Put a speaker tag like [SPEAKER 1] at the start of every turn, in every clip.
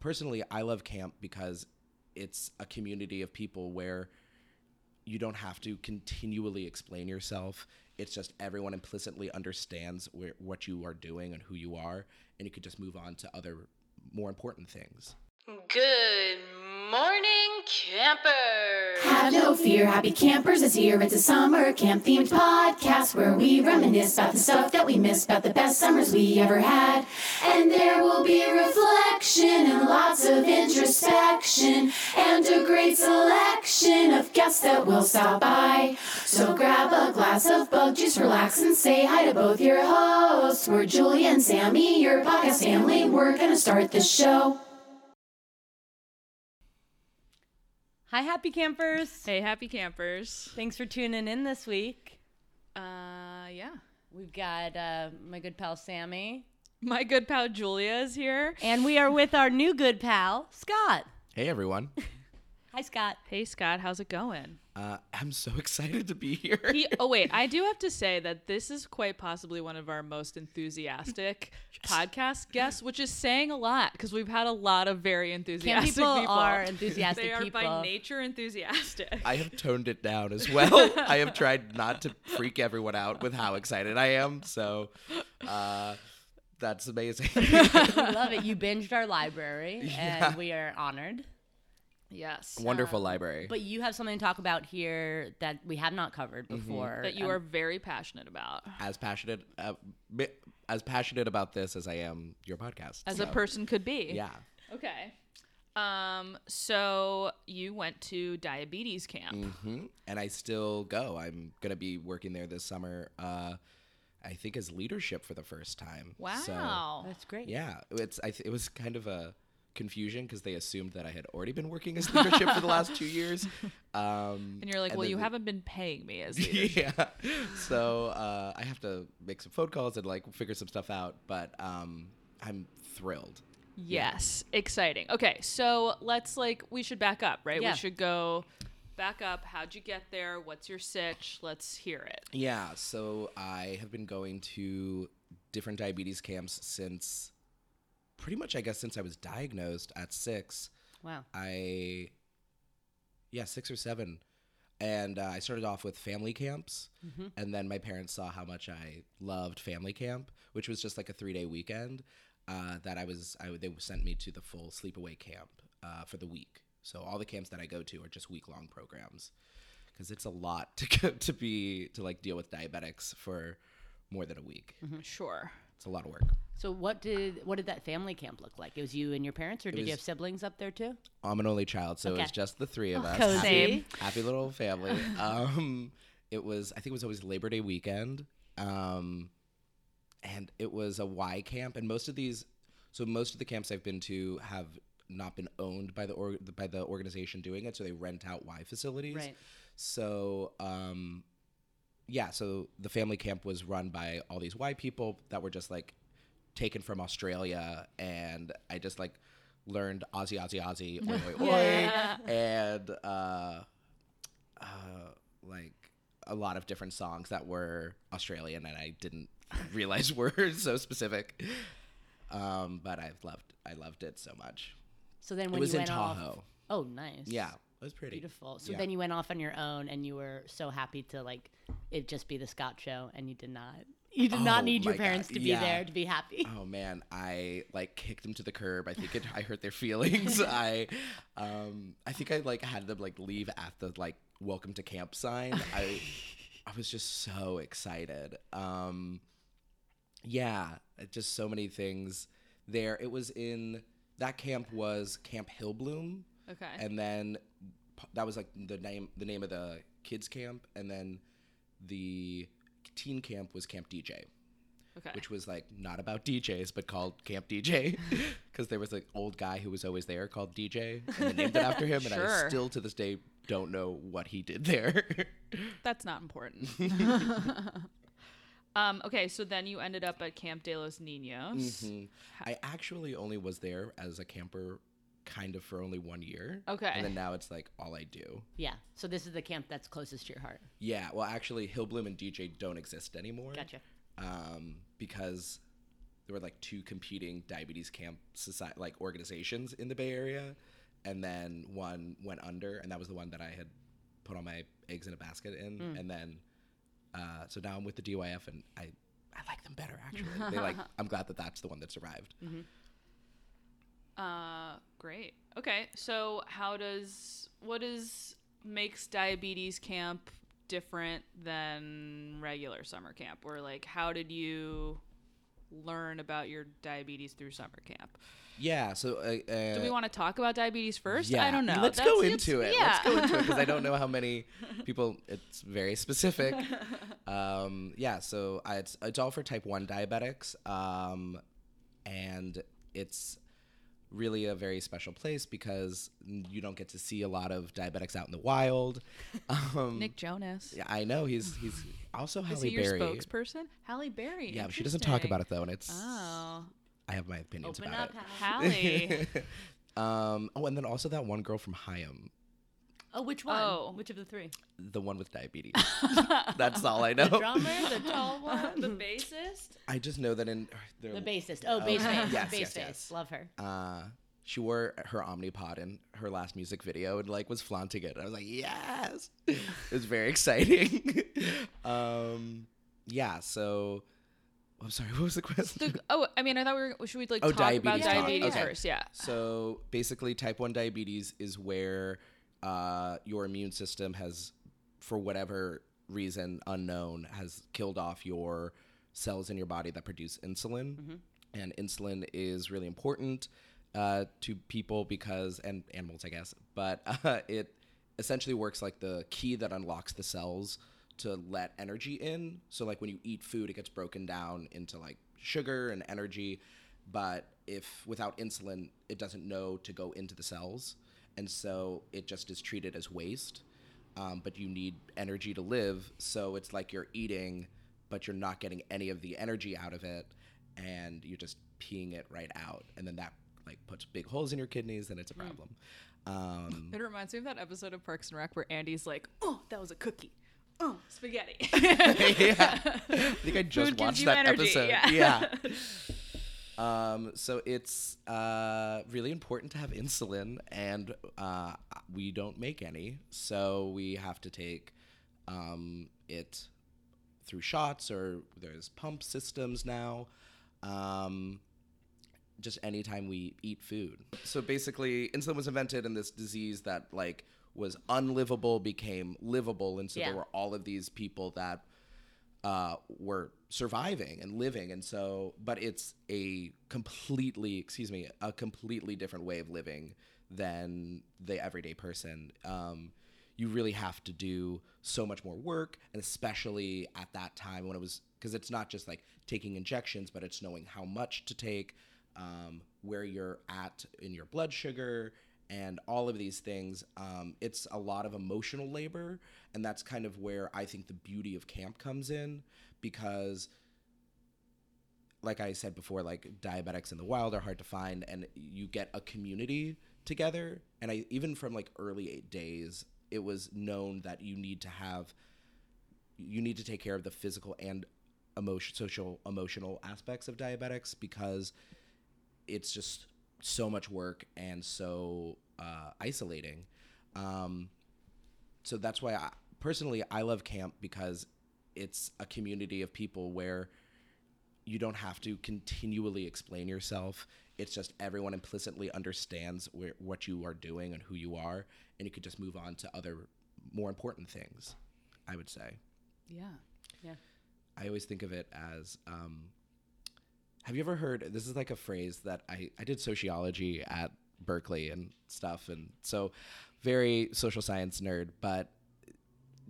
[SPEAKER 1] personally, I love camp because it's a community of people where you don't have to continually explain yourself. It's just everyone implicitly understands where, what you are doing and who you are, and you could just move on to other more important things.
[SPEAKER 2] Good morning, campers.
[SPEAKER 3] Have no fear, Happy Campers is here. It's a summer camp themed podcast where we reminisce about the stuff that we missed, about the best summers we ever had. And there will be reflection and lots of introspection and a great selection of guests that will stop by. So grab a glass of bug juice, relax, and say hi to both your hosts. We're Julie and Sammy, your podcast family. We're gonna start the show.
[SPEAKER 4] Hi, happy campers.
[SPEAKER 5] Hey, happy campers.
[SPEAKER 4] Thanks for tuning in this week.
[SPEAKER 5] Uh, yeah.
[SPEAKER 4] We've got uh, my good pal Sammy,
[SPEAKER 5] My good pal Julia is here.
[SPEAKER 4] and we are with our new good pal Scott.
[SPEAKER 1] Hey, everyone.
[SPEAKER 4] Hi, Scott.
[SPEAKER 5] Hey, Scott, how's it going?
[SPEAKER 1] Uh, I'm so excited to be here.
[SPEAKER 5] He, oh, wait, I do have to say that this is quite possibly one of our most enthusiastic podcast guests, which is saying a lot because we've had a lot of very enthusiastic
[SPEAKER 4] people,
[SPEAKER 5] people.
[SPEAKER 4] are enthusiastic
[SPEAKER 5] they are
[SPEAKER 4] people.
[SPEAKER 5] by nature enthusiastic.
[SPEAKER 1] I have toned it down as well. I have tried not to freak everyone out with how excited I am. So uh, that's amazing.
[SPEAKER 4] we love it. You binged our library,
[SPEAKER 1] Yeah.
[SPEAKER 4] and we are honored.
[SPEAKER 5] yes.
[SPEAKER 1] Wonderful library.
[SPEAKER 4] But you have something to talk about here that we have not covered before.
[SPEAKER 5] That you
[SPEAKER 4] Um,
[SPEAKER 5] are very passionate about
[SPEAKER 1] as passionate uh, as passionate about this as I am your podcast.
[SPEAKER 5] as a person could be.
[SPEAKER 1] Yeah.
[SPEAKER 5] Okay. Um, so you went to diabetes camp.
[SPEAKER 1] hmm And I still go. I'm gonna be working there this summer. Uh, I think as leadership for the first time. So,
[SPEAKER 5] Wow.
[SPEAKER 4] That's great.
[SPEAKER 1] yeah, it's I th- it was kind of a confusion because they assumed that I had already been working as leadership for the last two years. Um,
[SPEAKER 5] and you're like, well, you
[SPEAKER 1] the-
[SPEAKER 5] haven't been paying me as leadership.
[SPEAKER 1] yeah. So uh, I have to make some phone calls and like figure some stuff out. But um, I'm thrilled.
[SPEAKER 5] Yes, exciting. Okay, so let's like we should back up, right?
[SPEAKER 4] Yeah.
[SPEAKER 5] We should go back up. How'd you get there? What's your sitch? Let's hear it.
[SPEAKER 1] Yeah, so I have been going to different diabetes camps since pretty much, I guess, since I was diagnosed at six.
[SPEAKER 4] Wow.
[SPEAKER 1] I, yeah, six or seven. And uh, I started off with family camps. And then my parents saw how much I loved family camp, which was just like a three day weekend. Uh, that I was, I, they sent me to the full sleepaway camp uh, for the week. So all the camps that I go to are just week long programs because it's a lot to go, to be to like deal with diabetics for more than a week.
[SPEAKER 5] Sure.
[SPEAKER 1] It's a lot of work.
[SPEAKER 4] So what did what did that family camp look like? It was you and your parents, or did you have siblings up there too?
[SPEAKER 1] I'm an only child, so it was just the three of us.
[SPEAKER 4] cozy.
[SPEAKER 1] Happy, happy little family. Um, it was I think it was always Labor Day weekend. Um, and it was a Y camp, and most of these, so most of the camps I've been to have not been owned by the or, by the organization doing it, so they rent out Y facilities.
[SPEAKER 4] Right.
[SPEAKER 1] So, um, yeah, so the family camp was run by all these Y people that were just like taken from Australia, and I just like learned Aussie, Aussie, Aussie, oi, oi, oi, and uh, uh, like a lot of different songs that were Australian, and I didn't realize were so specific. Um, but I've loved, I loved it so much.
[SPEAKER 4] So then when
[SPEAKER 1] it was
[SPEAKER 4] you
[SPEAKER 1] in
[SPEAKER 4] went off,
[SPEAKER 1] Tahoe.
[SPEAKER 4] oh nice,
[SPEAKER 1] Yeah, it was pretty
[SPEAKER 4] beautiful. So
[SPEAKER 1] Yeah.
[SPEAKER 4] then you went off on your own, and you were so happy to like it just be the Scott show, and you did not, you did not
[SPEAKER 1] Oh
[SPEAKER 4] need your
[SPEAKER 1] my God,
[SPEAKER 4] parents to be
[SPEAKER 1] yeah.
[SPEAKER 4] there to be happy.
[SPEAKER 1] Oh man, I like kicked them to the curb. I think it, I hurt their feelings. I, um, I think I like had them like leave at the like welcome to camp sign. I, I was just so excited. Um, yeah, just so many things there. It was in that camp was Camp Hillbloom,
[SPEAKER 5] Okay.
[SPEAKER 1] and then that was like the name the name of the kids camp, and then the teen camp was Camp DJ
[SPEAKER 5] okay.
[SPEAKER 1] which was like not about DJs but called Camp DJ because there was an old guy who was always there called DJ and they named it after him and I
[SPEAKER 5] Sure.
[SPEAKER 1] still to this day don't know what he did there.
[SPEAKER 5] That's not important. Um, okay, so then you ended up at Camp de los Niños.
[SPEAKER 1] Mhm. I actually only was there as a camper kind of for only one year.
[SPEAKER 5] Okay.
[SPEAKER 1] And then now it's like all I do.
[SPEAKER 4] Yeah. So this is the camp that's closest to your heart.
[SPEAKER 1] Yeah, well actually Hillbloom and DJ don't exist anymore.
[SPEAKER 4] Gotcha.
[SPEAKER 1] um, because there were like two competing diabetes camp society like organizations in the Bay Area, and then one went under, and that was the one that I had put all my eggs in a basket in, and then uh, so now I'm with the DYF, and I I like them better actually. they like I'm glad that that's the one that survived.
[SPEAKER 5] Uh, great. Okay, so how does what is makes diabetes camp different than regular summer camp? Or like, how did you learn about your diabetes through summer camp?
[SPEAKER 1] Yeah, so uh, uh,
[SPEAKER 5] Do we want to talk about diabetes first?
[SPEAKER 1] Yeah,
[SPEAKER 5] I don't know.
[SPEAKER 1] Let's
[SPEAKER 5] That's-
[SPEAKER 1] go into it.
[SPEAKER 5] Yeah.
[SPEAKER 1] Let's go into it because I don't know how many people. It's very specific. Um, yeah, so I, it's it's all for type one diabetics, um, and it's really a very special place because you don't get to see a lot of diabetics out in the wild. Um,
[SPEAKER 5] Nick Jonas.
[SPEAKER 1] yeah, I know he's he's also Halle Is
[SPEAKER 5] he your
[SPEAKER 1] Berry.
[SPEAKER 5] spokesperson? Halle Berry.
[SPEAKER 1] Yeah, she doesn't talk about it though, and it's
[SPEAKER 5] Oh,
[SPEAKER 1] I have my opinions
[SPEAKER 4] Open
[SPEAKER 1] about
[SPEAKER 4] up,
[SPEAKER 1] it.
[SPEAKER 5] Halle.
[SPEAKER 1] um, oh, and then also that one girl from Haim,
[SPEAKER 4] Oh, which one?
[SPEAKER 5] Oh.
[SPEAKER 4] Which of the three?
[SPEAKER 1] the one with diabetes. That's all I know.
[SPEAKER 4] The drummer, the tall one,
[SPEAKER 5] the bassist.
[SPEAKER 1] I just know that in their,
[SPEAKER 4] the bassist. Oh,
[SPEAKER 1] Oh,
[SPEAKER 4] bass face.
[SPEAKER 1] yes,
[SPEAKER 4] bass
[SPEAKER 1] yes,
[SPEAKER 4] face.
[SPEAKER 1] yes.
[SPEAKER 4] Love her.
[SPEAKER 1] uh, she wore her Omnipod in her last music video and like was flaunting it. I was like, yes, it was very exciting. um, yeah. So, I'm sorry. What was the question?
[SPEAKER 5] The, oh, I mean, I thought we were. Should we like
[SPEAKER 1] Oh,
[SPEAKER 5] talk about
[SPEAKER 1] diabetes talk.
[SPEAKER 5] diabetes
[SPEAKER 1] Okay.
[SPEAKER 5] first? Yeah.
[SPEAKER 1] So basically, type 1 diabetes is where uh, your immune system has, for whatever reason unknown, has killed off your cells in your body that produce insulin. And insulin is really important uh, to people because, and animals, I guess, but uh, it essentially works like the key that unlocks the cells to let energy in. So, like when you eat food, it gets broken down into like sugar and energy. But if without insulin, it doesn't know to go into the cells. And so it just is treated as waste. Um, but you need energy to live. So it's like you're eating, but you're not getting any of the energy out of it. And you're just peeing it right out. And then that like puts big holes in your kidneys, then it's a problem. Um,
[SPEAKER 5] It reminds me of that episode of Parks and Rec where Andy's like, "Oh, that was a cookie. Oh, spaghetti."
[SPEAKER 1] yeah. I think I just
[SPEAKER 5] Food
[SPEAKER 1] watched that
[SPEAKER 5] energy,
[SPEAKER 1] episode.
[SPEAKER 5] yeah.
[SPEAKER 1] Yeah. um, so it's uh, really important to have insulin, and uh, we don't make any, so we have to take um, it through shots, or there's pump systems now. Um, just anytime we eat food. So basically, insulin was invented, in this disease that like was unlivable became livable, and so
[SPEAKER 4] Yeah.
[SPEAKER 1] there were all of these people that uh, were surviving and living, and so but it's a completely, excuse me, a completely different way of living than the everyday person. Um, you really have to do so much more work, and especially at that time when it was because it's not just like taking injections, but it's knowing how much to take, um, where you're at in your blood sugar, and all of these things. Um, it's a lot of emotional labor, and that's kind of where I think the beauty of camp comes in because like I said before, like diabetics in the wild are hard to find, and you get a community together. And I even from like early eight days, it was known that you need to have, you need to take care of the physical and emotion, social, emotional aspects of diabetics because it's just so much work and so uh, isolating. Um, so that's why I, personally I love camp because it's a community of people where you don't have to continually explain yourself. It's just everyone implicitly understands where, what you are doing and who you are, and you could just move on to other more important things. I would say.
[SPEAKER 5] yeah.
[SPEAKER 4] Yeah.
[SPEAKER 1] I always think of it as. Um, have you ever heard? This is like a phrase that I I did sociology at Berkeley and stuff, and so very social science nerd. But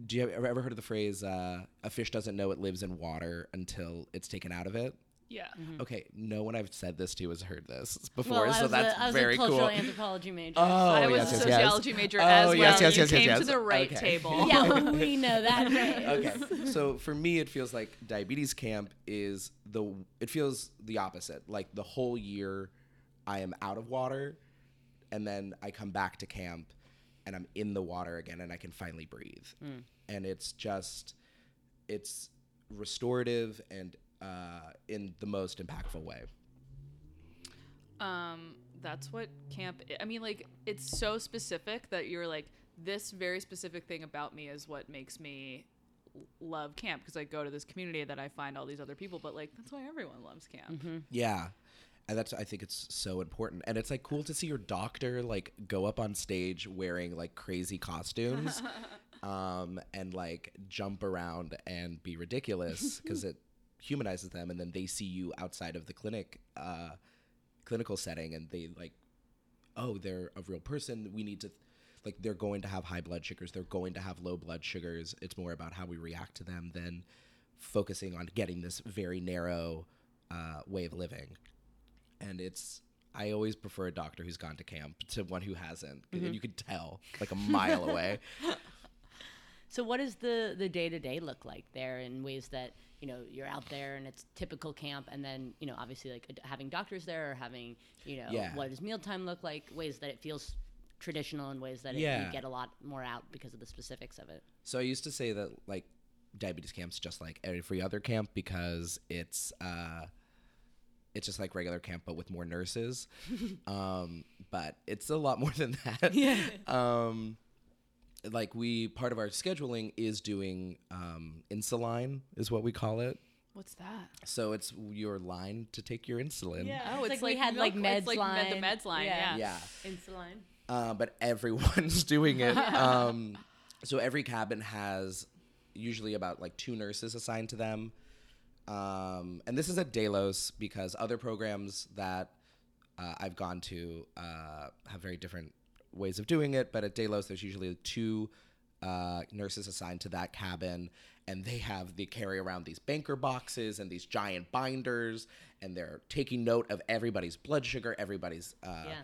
[SPEAKER 1] do you ever heard of the phrase uh, "a fish doesn't know it lives in water until it's taken out of it"?
[SPEAKER 5] Yeah. Mm-hmm.
[SPEAKER 1] Okay, no one I've said this to has heard this before,
[SPEAKER 4] Well, I
[SPEAKER 1] so
[SPEAKER 4] was
[SPEAKER 1] that's
[SPEAKER 4] a, I was
[SPEAKER 1] very
[SPEAKER 4] a cultural
[SPEAKER 1] cool.
[SPEAKER 4] anthropology major.
[SPEAKER 1] Oh,
[SPEAKER 5] I was
[SPEAKER 1] yes,
[SPEAKER 5] a
[SPEAKER 1] yes, yes.
[SPEAKER 5] sociology major
[SPEAKER 1] Oh,
[SPEAKER 5] as well.
[SPEAKER 1] yes, yes,
[SPEAKER 5] you
[SPEAKER 1] yes, yes,
[SPEAKER 5] came
[SPEAKER 1] yes.
[SPEAKER 5] to the right
[SPEAKER 1] Okay.
[SPEAKER 5] table.
[SPEAKER 4] yeah, we know that. Right?
[SPEAKER 1] okay so for me it feels like diabetes camp is the it feels the opposite like the whole year i am out of water and then i come back to camp and i'm in the water again and i can finally breathe mm. and it's just it's restorative and uh, in the most impactful way
[SPEAKER 5] Um, that's what camp. I- I mean, like it's so specific that you're like this very specific thing about me is what makes me love camp because I go to this community that I find all these other people. But like that's why everyone loves camp.
[SPEAKER 1] Yeah. And that's I think it's so important. And it's like cool to see your doctor like go up on stage wearing like crazy costumes um and like jump around and be ridiculous because it humanizes them and then they see you outside of the clinic uh clinical setting and they like oh they're a real person. We need to like they're going to have high blood sugars. They're going to have low blood sugars. It's more about how we react to them than focusing on getting this very narrow uh, way of living. And it's i always prefer a doctor who's gone to camp to one who hasn't and you could tell like a mile away
[SPEAKER 4] So what does the the day to day look like there in ways that you know you're out there and it's typical camp, and then you know obviously like having doctors there or having you know
[SPEAKER 1] Yeah.
[SPEAKER 4] what does mealtime look like? Ways that it feels traditional and ways that it,
[SPEAKER 1] Yeah.
[SPEAKER 4] you get a lot more out because of the specifics of it.
[SPEAKER 1] So I used to say that like diabetes camp's just like every other camp because it's uh it's just like regular camp but with more nurses. um but it's a lot more than that. Yeah. um like we part of our scheduling is doing um insuline is what we call it.
[SPEAKER 5] What's that?
[SPEAKER 1] So it's your line to take your insulin. Yeah.
[SPEAKER 5] Oh, it's, like
[SPEAKER 4] we had like meds
[SPEAKER 5] it's like
[SPEAKER 4] line.
[SPEAKER 5] med- the meds line. Yeah.
[SPEAKER 1] Yeah.
[SPEAKER 4] Insuline.
[SPEAKER 1] uh, but everyone's doing it. Um, so every cabin has usually about like two nurses assigned to them. Um, and this is at Delos because other programs that uh, I've gone to uh, have very different ways of doing it. But at Delos, there's usually two uh, nurses assigned to that cabin, and they have they carry around these banker boxes and these giant binders, and they're taking note of everybody's blood sugar, everybody's uh,
[SPEAKER 4] Yeah.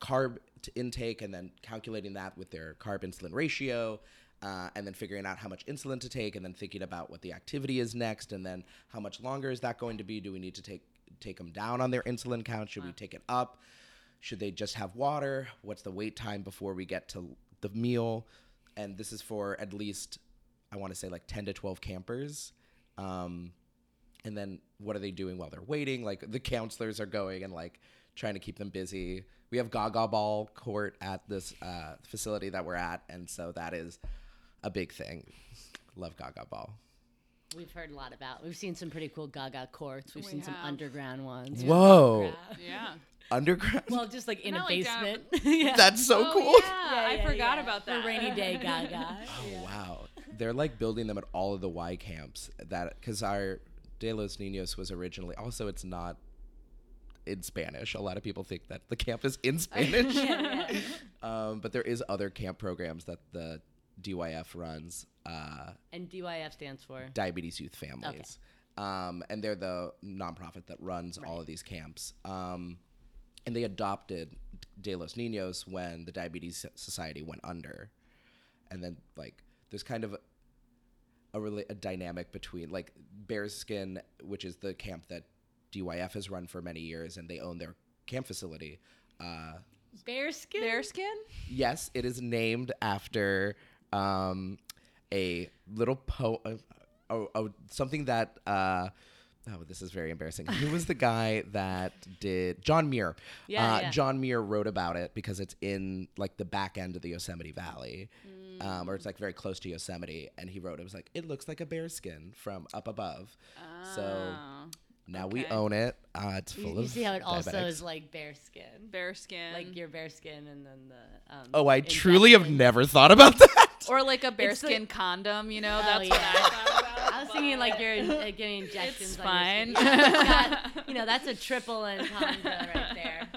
[SPEAKER 1] carb intake and then calculating that with their carb insulin ratio uh, and then figuring out how much insulin to take and then thinking about what the activity is next and then how much longer is that going to be do we need to take take them down on their insulin count should we take it up should they just have water what's the wait time before we get to the meal and this is for at least i want to say like 10 to 12 campers um, and then what are they doing while they're waiting like the counselors are going and like trying to keep them busy we have gaga ball court at this uh, facility that we're at and so that is a big thing love gaga ball
[SPEAKER 4] We've heard a lot about. We've seen some pretty cool Gaga courts. We've
[SPEAKER 5] We
[SPEAKER 4] seen some underground ones.
[SPEAKER 1] whoa
[SPEAKER 5] Yeah.
[SPEAKER 1] Underground
[SPEAKER 4] Well, just like in
[SPEAKER 5] Not
[SPEAKER 4] a
[SPEAKER 5] like down-
[SPEAKER 4] basement. yeah.
[SPEAKER 1] that's so
[SPEAKER 5] oh,
[SPEAKER 1] cool
[SPEAKER 5] Yeah, I forgot about that.
[SPEAKER 4] For rainy day Gaga.
[SPEAKER 1] Oh wow, they're like building them at all of the Y camps. That because our De los Niños was originally also it's not in Spanish. A lot of people think that the camp is in Spanish, um, but there is other camp programs that the DYF runs. Uh,
[SPEAKER 4] And DYF stands for.
[SPEAKER 1] Diabetes Youth Families. Um, and they're the nonprofit that runs all of these camps. Um, and they adopted De Los Niños when the Diabetes Society went under. And then, like, there's kind of a, really, a dynamic between, like, Bearskin, which is the camp that DYF has run for many years, and they own their camp facility. Uh,
[SPEAKER 4] Bearskin?
[SPEAKER 5] Bearskin?
[SPEAKER 1] Yes, it is named after um, a little po uh, oh, oh, something that. Uh, oh, this is very embarrassing. Who was the guy that did John Muir?
[SPEAKER 4] Yeah,
[SPEAKER 1] uh,
[SPEAKER 4] yeah.
[SPEAKER 1] John Muir wrote about it because it's in like the back end of the Yosemite Valley, um, or it's like very close to Yosemite. And he wrote it was like it looks like a bear skin from up above.
[SPEAKER 5] Oh, So
[SPEAKER 1] now we own it. Uh, it's full
[SPEAKER 4] You, you
[SPEAKER 1] of
[SPEAKER 4] see how it also is like bearskin?
[SPEAKER 5] Bearskin.
[SPEAKER 4] Like your bearskin and then the. Um,
[SPEAKER 1] Oh, I truly have never thought about that.
[SPEAKER 5] or like a
[SPEAKER 4] like-
[SPEAKER 5] bearskin condom, you know?
[SPEAKER 4] Oh,
[SPEAKER 5] That's
[SPEAKER 4] yeah.
[SPEAKER 5] what I thought about.
[SPEAKER 4] I was thinking like you're uh, getting injections.
[SPEAKER 5] It's
[SPEAKER 4] on
[SPEAKER 5] fine.
[SPEAKER 4] Your skin. Got- you know, that's a triple entendre right there.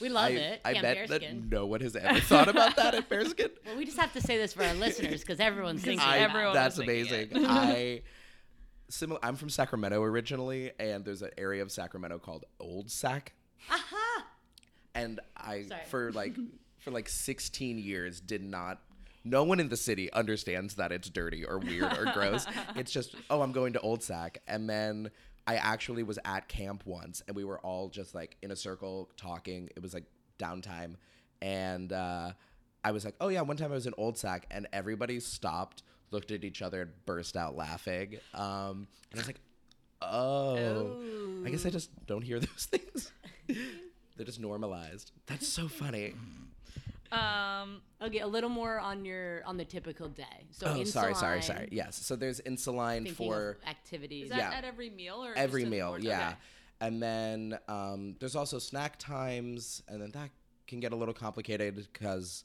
[SPEAKER 4] We love
[SPEAKER 1] I,
[SPEAKER 4] it.
[SPEAKER 1] I
[SPEAKER 4] Camp
[SPEAKER 1] bet
[SPEAKER 4] Bearskin.
[SPEAKER 1] that no one has ever thought about that at Bearskin.
[SPEAKER 4] Well, we just have to say this for our listeners because everyone's thinking.
[SPEAKER 1] I,
[SPEAKER 4] about
[SPEAKER 5] everyone
[SPEAKER 1] that's
[SPEAKER 5] was thinking
[SPEAKER 1] amazing. I similar. I'm from Sacramento originally, and there's an area of Sacramento called Old Sac.
[SPEAKER 4] Aha!
[SPEAKER 1] And I
[SPEAKER 4] Sorry.
[SPEAKER 1] for like for like 16 years did not. No one in the city understands that it's dirty or weird or gross. It's just oh, I'm going to Old Sac, and then. I actually was at camp once and we were all just like in a circle talking. It was like downtime. And uh, I was like, oh yeah, one time I was in Old Sac and everybody stopped, looked at each other, and burst out laughing. Um, and I was like, oh, I guess I just don't hear those things. They're just normalized. That's so funny.
[SPEAKER 5] Um,
[SPEAKER 4] Okay, a little more on your on the typical day. So
[SPEAKER 1] oh, sorry, sorry, sorry. Yes. So there's insuline
[SPEAKER 4] thinking
[SPEAKER 1] for
[SPEAKER 4] activities.
[SPEAKER 5] is that
[SPEAKER 1] Yeah.
[SPEAKER 5] at every meal or
[SPEAKER 1] every
[SPEAKER 5] just in the
[SPEAKER 1] meal. Yeah.
[SPEAKER 5] Okay.
[SPEAKER 1] And then um, there's also snack times, and then that can get a little complicated because,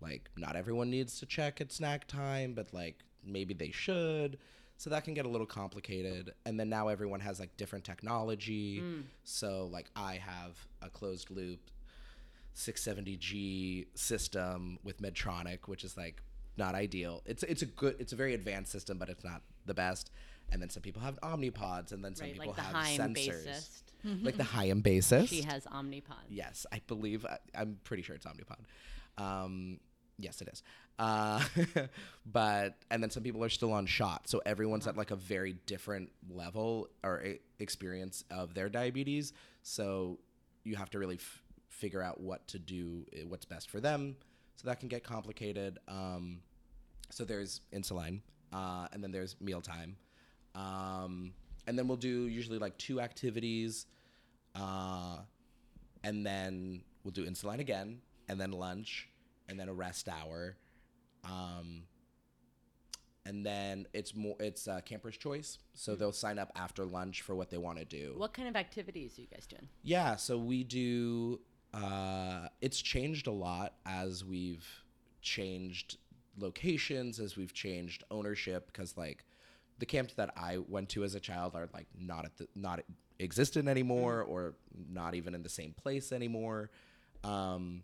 [SPEAKER 1] like, not everyone needs to check at snack time, but like maybe they should. So that can get a little complicated. And then now everyone has like different technology. So like I have a closed loop 670G system with Medtronic, which is like not ideal. It's it's a good it's a very advanced system, but it's not the best. And then some people have Omnipods, and then some
[SPEAKER 4] Right,
[SPEAKER 1] people
[SPEAKER 4] like the
[SPEAKER 1] have sensors,
[SPEAKER 4] bassist.
[SPEAKER 1] like the Haim basis.
[SPEAKER 4] She has Omnipod.
[SPEAKER 1] Yes, I believe. I, I'm pretty sure it's Omnipod. Um, yes, it is. Uh, but and then some people are still on shot, so everyone's at like a very different level or experience of their diabetes. So you have to really f- figure out what to do, eh, what's best for them. So that can get complicated. Um, so there's insulin, uh, and then there's mealtime, um, and then we'll do usually like two activities, uh, and then we'll do insulin again, and then lunch, and then a rest hour, um, and then it's more it's uh, camper's choice. So they'll sign up after lunch for what they want to do.
[SPEAKER 4] What kind of activities are you guys doing?
[SPEAKER 1] Yeah, so we do. Uh, it's changed a lot as we've changed locations, as we've changed ownership. Because like the camps that I went to as a child are like not at the not existent anymore, or not even in the same place anymore. Um,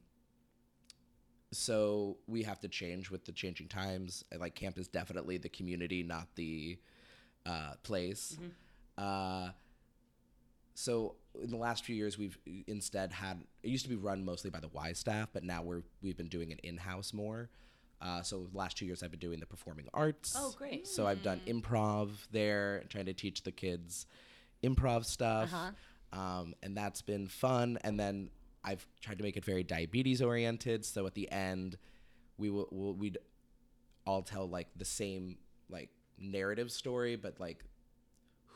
[SPEAKER 1] so we have to change with the changing times. Like camp is definitely the community, not the uh, place. Uh, so in the last few years, we've instead had it used to be run mostly by the Y staff, but now we're we've been doing it in house more. Uh, so the last two years, I've been doing the performing arts.
[SPEAKER 4] Oh, great.
[SPEAKER 1] So I've done improv there, trying to teach the kids improv stuff,
[SPEAKER 4] Uh-huh.
[SPEAKER 1] um, and that's been fun. And then I've tried to make it very diabetes oriented. So at the end, we will we'll, we'd all tell like the same like narrative story, but like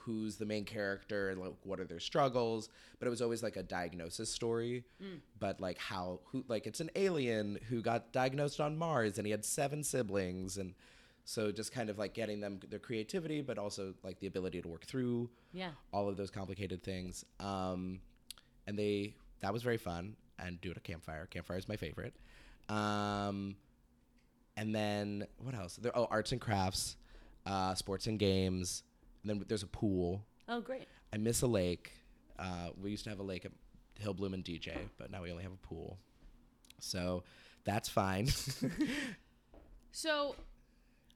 [SPEAKER 1] who's the main character and like what are their struggles but it was always like a diagnosis story but like how who like it's an alien who got diagnosed on mars and he had seven siblings and so just kind of like getting them their creativity but also like the ability to work through
[SPEAKER 4] Yeah.
[SPEAKER 1] all of those complicated things. Um and they that was very fun and do it at campfire. Campfire is my favorite. Um and then what else? There oh arts and crafts uh sports and games then there's a pool.
[SPEAKER 4] Oh, great.
[SPEAKER 1] i miss a lake. Uh we used to have a lake at hillbloom and dj but now we only have a pool. So that's fine.
[SPEAKER 5] So,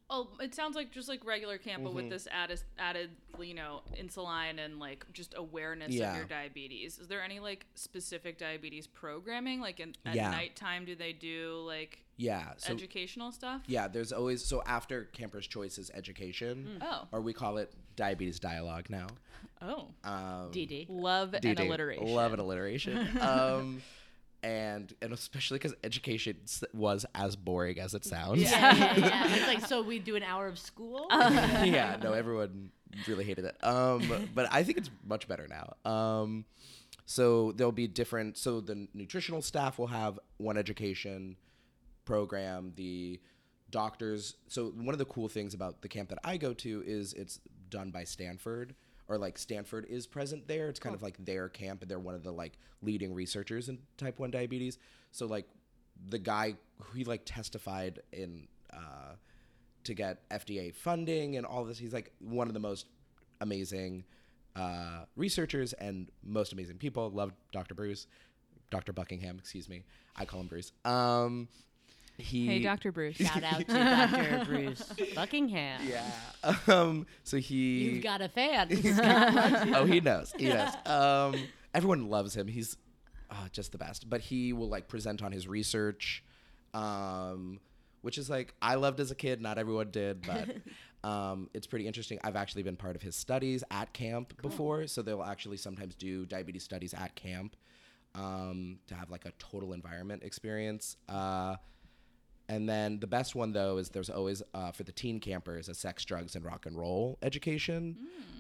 [SPEAKER 5] oh, it sounds like just like regular camp, but
[SPEAKER 1] Mm-hmm.
[SPEAKER 5] with this added, added, you know, insulin and like just awareness
[SPEAKER 1] Yeah.
[SPEAKER 5] of your diabetes. Is there any like specific diabetes programming? Like in, at
[SPEAKER 1] Yeah.
[SPEAKER 5] nighttime, do they do like
[SPEAKER 1] yeah so
[SPEAKER 5] educational stuff?
[SPEAKER 1] yeah there's always so after campers choice is education
[SPEAKER 5] Oh.
[SPEAKER 1] or we call it diabetes dialogue now
[SPEAKER 5] Oh.
[SPEAKER 1] um
[SPEAKER 4] DD.
[SPEAKER 5] Love and alliteration.
[SPEAKER 1] Love and alliteration. um, and and especially because education was as boring as it sounds.
[SPEAKER 4] Yeah, yeah, yeah. It's like so we do an hour of school.
[SPEAKER 1] yeah, no, everyone really hated it. Um, but I think it's much better now. Um, so there'll be different. So the nutritional staff will have one education program. The doctors. So one of the cool things about the camp that I go to is it's done by Stanford. Or like Stanford is present there. It's kind of like their camp, and they're one of the like leading researchers in type one diabetes. So like the guy he like testified in uh, to get FDA funding and all this. He's like one of the most amazing uh, researchers and most amazing people. Love Dr. Bruce, Dr. Buckingham, excuse me. I call him Bruce. Um, he,
[SPEAKER 5] Hey, Dr. Bruce.
[SPEAKER 4] Shout out to Dr. Bruce Buckingham.
[SPEAKER 1] Yeah. Um, so he.
[SPEAKER 4] You've got a fan.
[SPEAKER 1] oh, he knows. He knows. Um, everyone loves him. He's uh, just the best. But he will like present on his research, um, which is like I loved as a kid. Not everyone did, but um, it's pretty interesting. I've actually been part of his studies at camp before, so they'll actually sometimes do diabetes studies at camp um, to have like a total environment experience. Uh, And then the best one though is there's always uh, for the teen campers a sex, drugs, and rock and roll education.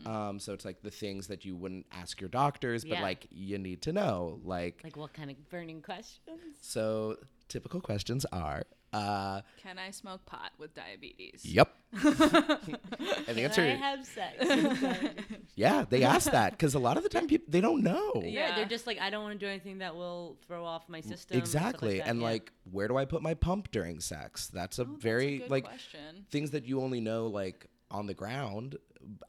[SPEAKER 1] Um, so it's like the things that you wouldn't ask your doctors, but
[SPEAKER 4] Yeah.
[SPEAKER 1] like you need to know. Like,
[SPEAKER 4] Like what kind of burning questions?
[SPEAKER 1] so typical questions are, uh,
[SPEAKER 5] Can I smoke pot with diabetes?
[SPEAKER 1] yep. and the
[SPEAKER 4] Can
[SPEAKER 1] answer,
[SPEAKER 4] I have sex?
[SPEAKER 1] yeah, they ask that because a lot of the time people they don't know.
[SPEAKER 4] yeah,
[SPEAKER 5] Yeah.
[SPEAKER 4] they're just like, I don't want to do anything that will throw off my system.
[SPEAKER 1] Exactly.
[SPEAKER 4] that,
[SPEAKER 1] and
[SPEAKER 4] yeah.
[SPEAKER 1] like, where do I put my pump during sex? That's a
[SPEAKER 5] Oh, that's a
[SPEAKER 1] very
[SPEAKER 5] good
[SPEAKER 1] like
[SPEAKER 5] question.
[SPEAKER 1] things that you only know like on the ground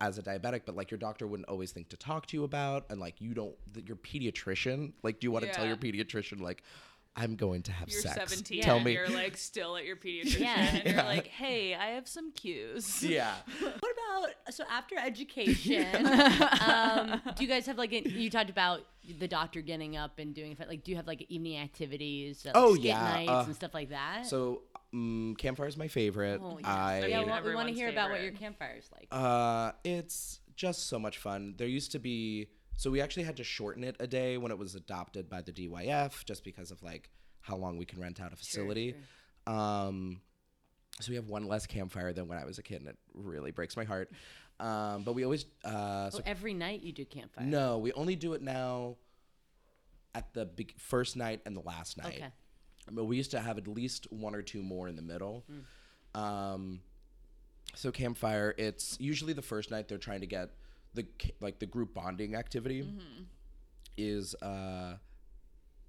[SPEAKER 1] as a diabetic, but like your doctor wouldn't always think to talk to you about, and like you don't. Your pediatrician, like, do you want to tell your pediatrician like, I'm going to have
[SPEAKER 5] You're
[SPEAKER 1] sex?
[SPEAKER 5] 17
[SPEAKER 1] Tell me.
[SPEAKER 5] you're like still at your pediatrician
[SPEAKER 4] Yeah.
[SPEAKER 5] and you're like, hey, I have some cues.
[SPEAKER 1] yeah.
[SPEAKER 4] What about so after education? um, do you guys have like a, you talked about the doctor getting up and doing like do you have like evening activities? uh,
[SPEAKER 1] Oh,
[SPEAKER 4] skit
[SPEAKER 1] yeah,
[SPEAKER 4] nights
[SPEAKER 1] uh,
[SPEAKER 4] and stuff like that.
[SPEAKER 1] So, um, campfire is my favorite.
[SPEAKER 4] oh, yes.
[SPEAKER 1] I
[SPEAKER 4] yeah,
[SPEAKER 5] mean,
[SPEAKER 4] we want, to
[SPEAKER 5] everyone's
[SPEAKER 4] hear about what your
[SPEAKER 5] campfire
[SPEAKER 4] is like.
[SPEAKER 1] Uh, it's just so much fun. There used to be, so we actually had to shorten it a day when it was adopted by the DYF, just because of like how long we can rent out a facility. Um, so we have one less campfire than when I was a kid, and it really breaks my heart. Um, but we always, uh, so
[SPEAKER 4] oh, every night you do campfire.
[SPEAKER 1] no, we only do it now at the big, first night and the last night.
[SPEAKER 4] Okay.
[SPEAKER 1] But we used to have at least one or two more in the middle. Um, so campfire, it's usually the first night they're trying to get the like the group bonding activity is uh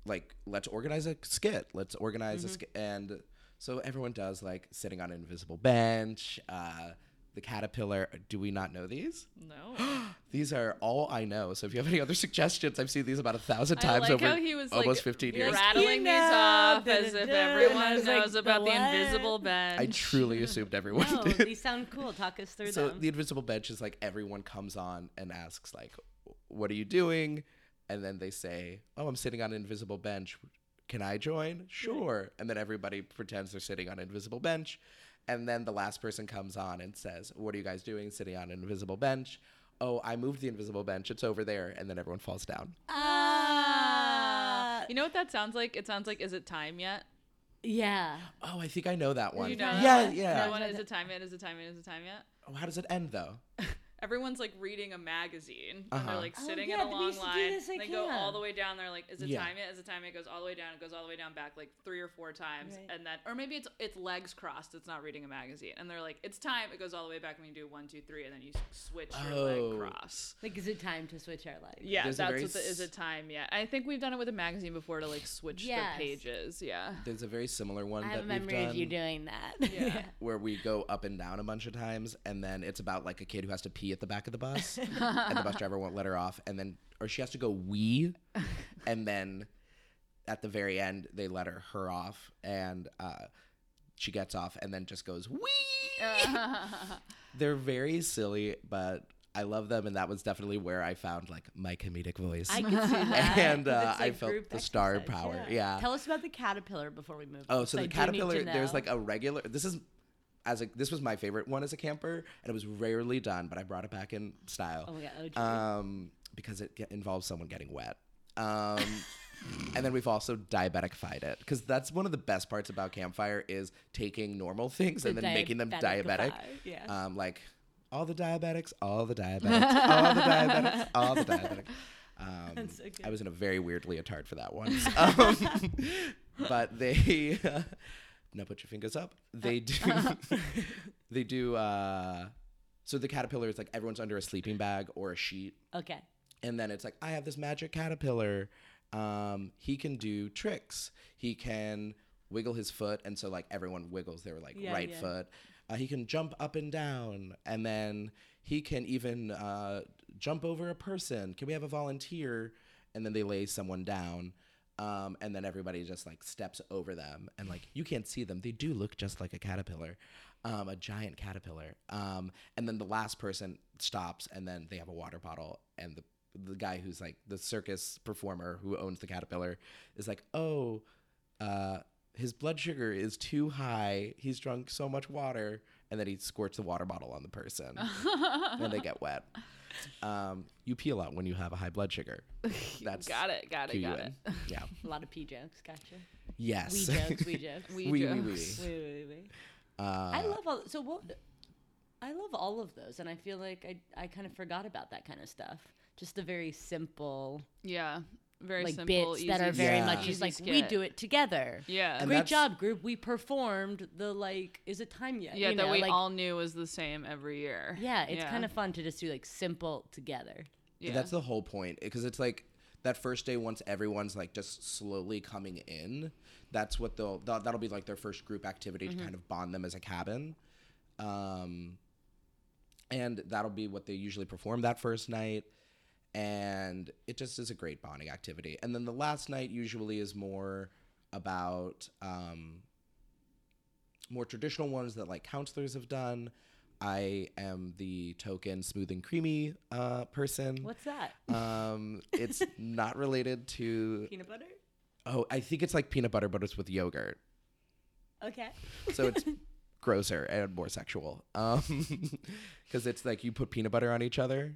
[SPEAKER 1] like let's organize a skit, let's organize a skit, and so everyone does like sitting on an invisible bench. Uh, the caterpillar. Do we not know these?
[SPEAKER 5] No.
[SPEAKER 1] These are all I know. So if you have any other suggestions, I've seen these about a thousand
[SPEAKER 5] I
[SPEAKER 1] times
[SPEAKER 5] like
[SPEAKER 1] over
[SPEAKER 5] how he was
[SPEAKER 1] almost
[SPEAKER 5] like
[SPEAKER 1] 15 years.
[SPEAKER 4] like,
[SPEAKER 5] rattling
[SPEAKER 4] You
[SPEAKER 5] these
[SPEAKER 4] know,
[SPEAKER 5] off as if everyone
[SPEAKER 4] like,
[SPEAKER 5] knows about the
[SPEAKER 4] "The
[SPEAKER 5] invisible bench.
[SPEAKER 1] I truly assumed everyone
[SPEAKER 4] No,
[SPEAKER 1] did.
[SPEAKER 4] these sound cool. Talk us through
[SPEAKER 1] So
[SPEAKER 4] them.
[SPEAKER 1] the invisible bench is like everyone comes on and asks like, "What are you doing?" And then they say, "Oh, I'm sitting on an invisible bench. Can I join?" Sure. And then everybody pretends they're sitting on an invisible bench. And then the last person comes on and says, "What are you guys doing sitting on an invisible bench?" Oh, I moved the invisible bench. It's over there. And then everyone falls down.
[SPEAKER 4] Ah,
[SPEAKER 5] You know what that sounds like? It sounds like, is it time yet?
[SPEAKER 4] yeah.
[SPEAKER 1] Oh, I think I know that one.
[SPEAKER 5] You know
[SPEAKER 1] yeah,
[SPEAKER 5] that?
[SPEAKER 1] yeah.
[SPEAKER 5] No one, is it time yet? Is it time yet? Is it time yet?
[SPEAKER 1] Oh, how does it end though?
[SPEAKER 5] Everyone's like reading a magazine and
[SPEAKER 1] Uh-huh.
[SPEAKER 5] they're like
[SPEAKER 4] Oh,
[SPEAKER 5] sitting
[SPEAKER 4] yeah,
[SPEAKER 5] in a long
[SPEAKER 4] used to do
[SPEAKER 5] line.
[SPEAKER 4] this at
[SPEAKER 5] They go all the way down. They're like, "Is it
[SPEAKER 1] Yeah.
[SPEAKER 5] time yet? Is it time yet?" It goes all the way down. It goes all the way down back like three or four times,
[SPEAKER 4] Right.
[SPEAKER 5] and then or maybe it's it's legs crossed. It's not reading a magazine, and they're like, "It's time." It goes all the way back, and you do one, two, three, and then you switch your
[SPEAKER 1] Oh.
[SPEAKER 5] leg cross.
[SPEAKER 4] Like, is it time to switch our lives?
[SPEAKER 5] Yeah,
[SPEAKER 1] There's
[SPEAKER 5] that's
[SPEAKER 1] very
[SPEAKER 5] what the is it time yet. I think we've done it with a magazine before to like switch
[SPEAKER 4] Yes.
[SPEAKER 5] the pages. Yeah.
[SPEAKER 1] There's a very similar one
[SPEAKER 4] I have
[SPEAKER 1] that
[SPEAKER 4] a
[SPEAKER 1] we've
[SPEAKER 4] memory
[SPEAKER 1] done.
[SPEAKER 4] of you doing that.
[SPEAKER 5] Yeah.
[SPEAKER 1] where we go up and down a bunch of times, and then it's about like a kid who has to pee at the back of the bus, and the bus driver won't let her off, and then or she has to go wee, and then at the very end they let her her off, and uh, she gets off, and then just goes wee. They're very silly, but I love them, and that was definitely where I found like my comedic voice.
[SPEAKER 4] I can see that.
[SPEAKER 1] And,
[SPEAKER 4] 'cause
[SPEAKER 1] uh,
[SPEAKER 4] it's,
[SPEAKER 1] I felt
[SPEAKER 4] group
[SPEAKER 1] the star
[SPEAKER 4] exercise,
[SPEAKER 1] power, yeah.
[SPEAKER 4] Tell us about the caterpillar before we move.
[SPEAKER 1] Oh,
[SPEAKER 4] on,
[SPEAKER 1] so
[SPEAKER 4] 'cause
[SPEAKER 1] the
[SPEAKER 4] I do need to
[SPEAKER 1] caterpillar. There's like a regular. This is as a this was my favorite one as a camper, and it was rarely done, but I brought it back in style.
[SPEAKER 4] Oh my god. Joy.
[SPEAKER 1] um, because it get, involves someone getting wet. Um, and then we've also diabetified it because that's one of the best parts about campfire is taking normal things and
[SPEAKER 4] The
[SPEAKER 1] then making them diabetic.
[SPEAKER 4] yeah.
[SPEAKER 1] Um, like all the diabetics, all the diabetics, all the diabetics, all the diabetics. Um,
[SPEAKER 4] so.
[SPEAKER 1] I was in a very weird leotard for that one. Um, but they, now put your fingers up. They do, they do. Uh, so the caterpillar is like everyone's under a sleeping bag or a sheet,
[SPEAKER 4] okay.
[SPEAKER 1] and then it's like I have this magic caterpillar. Um, he can do tricks. He can wiggle his foot, and so like everyone wiggles their like
[SPEAKER 4] Yeah,
[SPEAKER 1] right
[SPEAKER 4] yeah.
[SPEAKER 1] foot. Uh, he can jump up and down, and then he can even uh, jump over a person. Can we have a volunteer? And then they lay someone down. Um, and then everybody just like steps over them and like you can't see them. They do look just like a caterpillar um, a giant caterpillar. Um, and then the last person stops and then they have a water bottle and the the guy who's like the circus performer who owns the caterpillar is like oh uh, his blood sugar is too high. He's drunk so much water. And then he squirts the water bottle on the person. And they get wet Um, you pee a lot when you have a high blood sugar. That's
[SPEAKER 5] got it, got it,
[SPEAKER 1] cue you
[SPEAKER 5] got
[SPEAKER 1] in.
[SPEAKER 5] it.
[SPEAKER 1] Yeah.
[SPEAKER 4] A lot of pee jokes. Gotcha.
[SPEAKER 1] Yes.
[SPEAKER 4] We jokes. We jokes.
[SPEAKER 5] We
[SPEAKER 1] Wee, wee,
[SPEAKER 5] jokes.
[SPEAKER 1] wee.
[SPEAKER 4] Wait, wait, wait.
[SPEAKER 1] Uh,
[SPEAKER 4] I love all. So what? I love all of those, and I feel like I I kind of forgot about that kind of stuff. Just the very simple
[SPEAKER 5] Yeah, very
[SPEAKER 4] like
[SPEAKER 5] simple,
[SPEAKER 4] bits that are very
[SPEAKER 1] Yeah.
[SPEAKER 4] much
[SPEAKER 5] easy
[SPEAKER 4] just like
[SPEAKER 5] skit.
[SPEAKER 4] we do it together.
[SPEAKER 5] Yeah,
[SPEAKER 1] And
[SPEAKER 4] Great job, group. We performed the like. Is it time yet?
[SPEAKER 5] yeah,
[SPEAKER 4] You
[SPEAKER 5] that
[SPEAKER 4] know,
[SPEAKER 5] we
[SPEAKER 4] like,
[SPEAKER 5] all knew was the same every year.
[SPEAKER 4] Yeah, it's kind of fun to just do like simple together.
[SPEAKER 5] yeah.
[SPEAKER 1] That's the whole point because it's like that first day once everyone's like just slowly coming in. That's what they'll that- that'll be like their first group activity
[SPEAKER 4] Mm-hmm.
[SPEAKER 1] to kind of bond them as a cabin. Um, and that'll be what they usually perform that first night. And it just is a great bonding activity. And then the last night usually is more about um, more traditional ones that like counselors have done. I am the token smooth and creamy uh, person.
[SPEAKER 4] What's that?
[SPEAKER 1] Um, it's not related to.
[SPEAKER 4] Peanut butter.
[SPEAKER 1] Oh, I think it's like peanut butter, but it's with yogurt.
[SPEAKER 4] Okay.
[SPEAKER 1] So it's grosser and more sexual. Um, because it's like you put peanut butter on each other.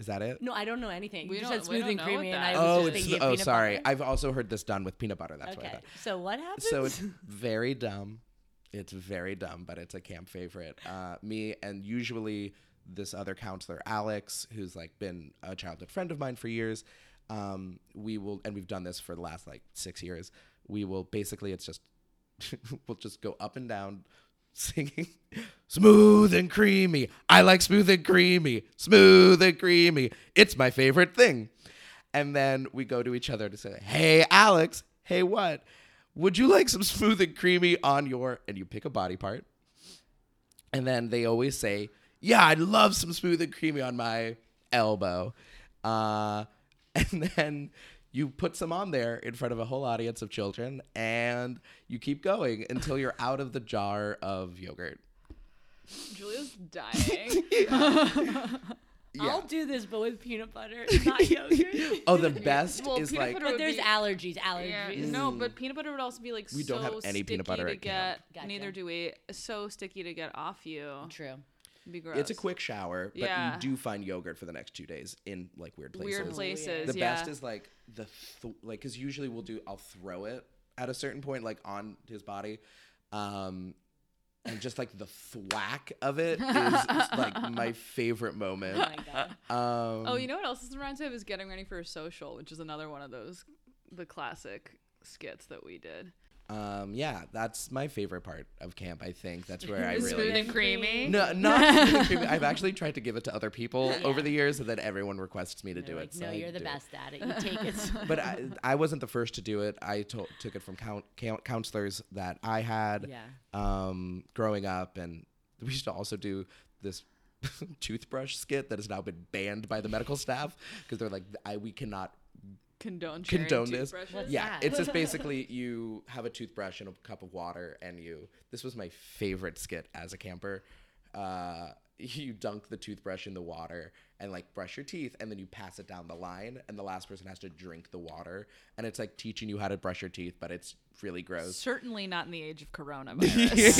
[SPEAKER 1] Is that it?
[SPEAKER 4] No, I don't know anything.
[SPEAKER 5] We
[SPEAKER 4] you just
[SPEAKER 5] don't-
[SPEAKER 4] said smooth and creamy, and I was
[SPEAKER 1] Oh,
[SPEAKER 4] just
[SPEAKER 1] it's
[SPEAKER 4] thinking
[SPEAKER 1] oh sorry.
[SPEAKER 4] butter.
[SPEAKER 1] I've also heard this done with peanut butter. That's what I
[SPEAKER 4] okay.
[SPEAKER 1] thought.
[SPEAKER 4] So what happens?
[SPEAKER 1] So it's very dumb. It's very dumb, but it's a camp favorite. Uh, me and usually this other counselor, Alex, who's like been a childhood friend of mine for years. Um, we will, and we've done this for the last like six years. We will basically, it's just we'll just go up and down singing smooth and creamy. I like smooth and creamy, smooth and creamy. It's my favorite thing. And then we go to each other to say, Hey, Alex, hey, what? Would you like some smooth and creamy on your, and you pick a body part. And then they always say, Yeah, I'd love some smooth and creamy on my elbow. Uh, and then you put some on there in front of a whole audience of children and you keep going until you're out of the jar of yogurt.
[SPEAKER 5] Julia's dying.
[SPEAKER 4] I'll do this, but with peanut butter, not yogurt.
[SPEAKER 1] Oh, the best
[SPEAKER 5] Well,
[SPEAKER 1] is like
[SPEAKER 4] but there's
[SPEAKER 5] be-
[SPEAKER 4] allergies.
[SPEAKER 5] Yeah,
[SPEAKER 4] Allergies.
[SPEAKER 5] no, mm. but peanut butter would also be like
[SPEAKER 1] We
[SPEAKER 5] so
[SPEAKER 1] don't have any peanut butter
[SPEAKER 5] sticky to
[SPEAKER 1] at camp.
[SPEAKER 5] get.
[SPEAKER 4] Gotcha.
[SPEAKER 5] Neither do we. So sticky to get off you.
[SPEAKER 4] True.
[SPEAKER 5] Be gross.
[SPEAKER 1] it's a quick shower, but
[SPEAKER 5] Yeah.
[SPEAKER 1] you do find yogurt for the next two days in like weird places.
[SPEAKER 5] weird places.
[SPEAKER 1] The
[SPEAKER 5] yeah.
[SPEAKER 1] best is like the th- like because usually we'll do I'll throw it at a certain point like on his body, um, and just like the thwack of it is like my favorite moment.
[SPEAKER 4] Oh my god.
[SPEAKER 1] Um,
[SPEAKER 5] Oh, you know what else this reminds me of is getting ready for a social, which is another one of those the classic skits that we did.
[SPEAKER 1] Um, yeah, that's my favorite part of camp. I think that's where I really
[SPEAKER 5] Smooth
[SPEAKER 1] really.
[SPEAKER 5] and creamy.
[SPEAKER 1] No, not smooth and creamy. I've actually tried to give it to other people over the years, and then everyone requests me to do
[SPEAKER 4] They're
[SPEAKER 1] it.
[SPEAKER 4] like,
[SPEAKER 1] so
[SPEAKER 4] no,
[SPEAKER 1] I
[SPEAKER 4] you're the
[SPEAKER 1] do it.
[SPEAKER 4] best at it. You take it.
[SPEAKER 1] but I, I wasn't the first to do it. I to- took it from count, count, counselors that I had
[SPEAKER 4] Yeah.
[SPEAKER 1] um, growing up, and we used to also do this toothbrush skit that has now been banned by the medical staff because they're like, I, we cannot
[SPEAKER 5] Condone
[SPEAKER 1] condone this.
[SPEAKER 4] What's
[SPEAKER 1] yeah,
[SPEAKER 4] that?
[SPEAKER 1] it's just basically you have a toothbrush and a cup of water, and you. This was my favorite skit as a camper. Uh, you dunk the toothbrush in the water and like brush your teeth, and then you pass it down the line, and the last person has to drink the water, and it's like teaching you how to brush your teeth, but it's really gross.
[SPEAKER 5] Certainly not in the age of coronavirus.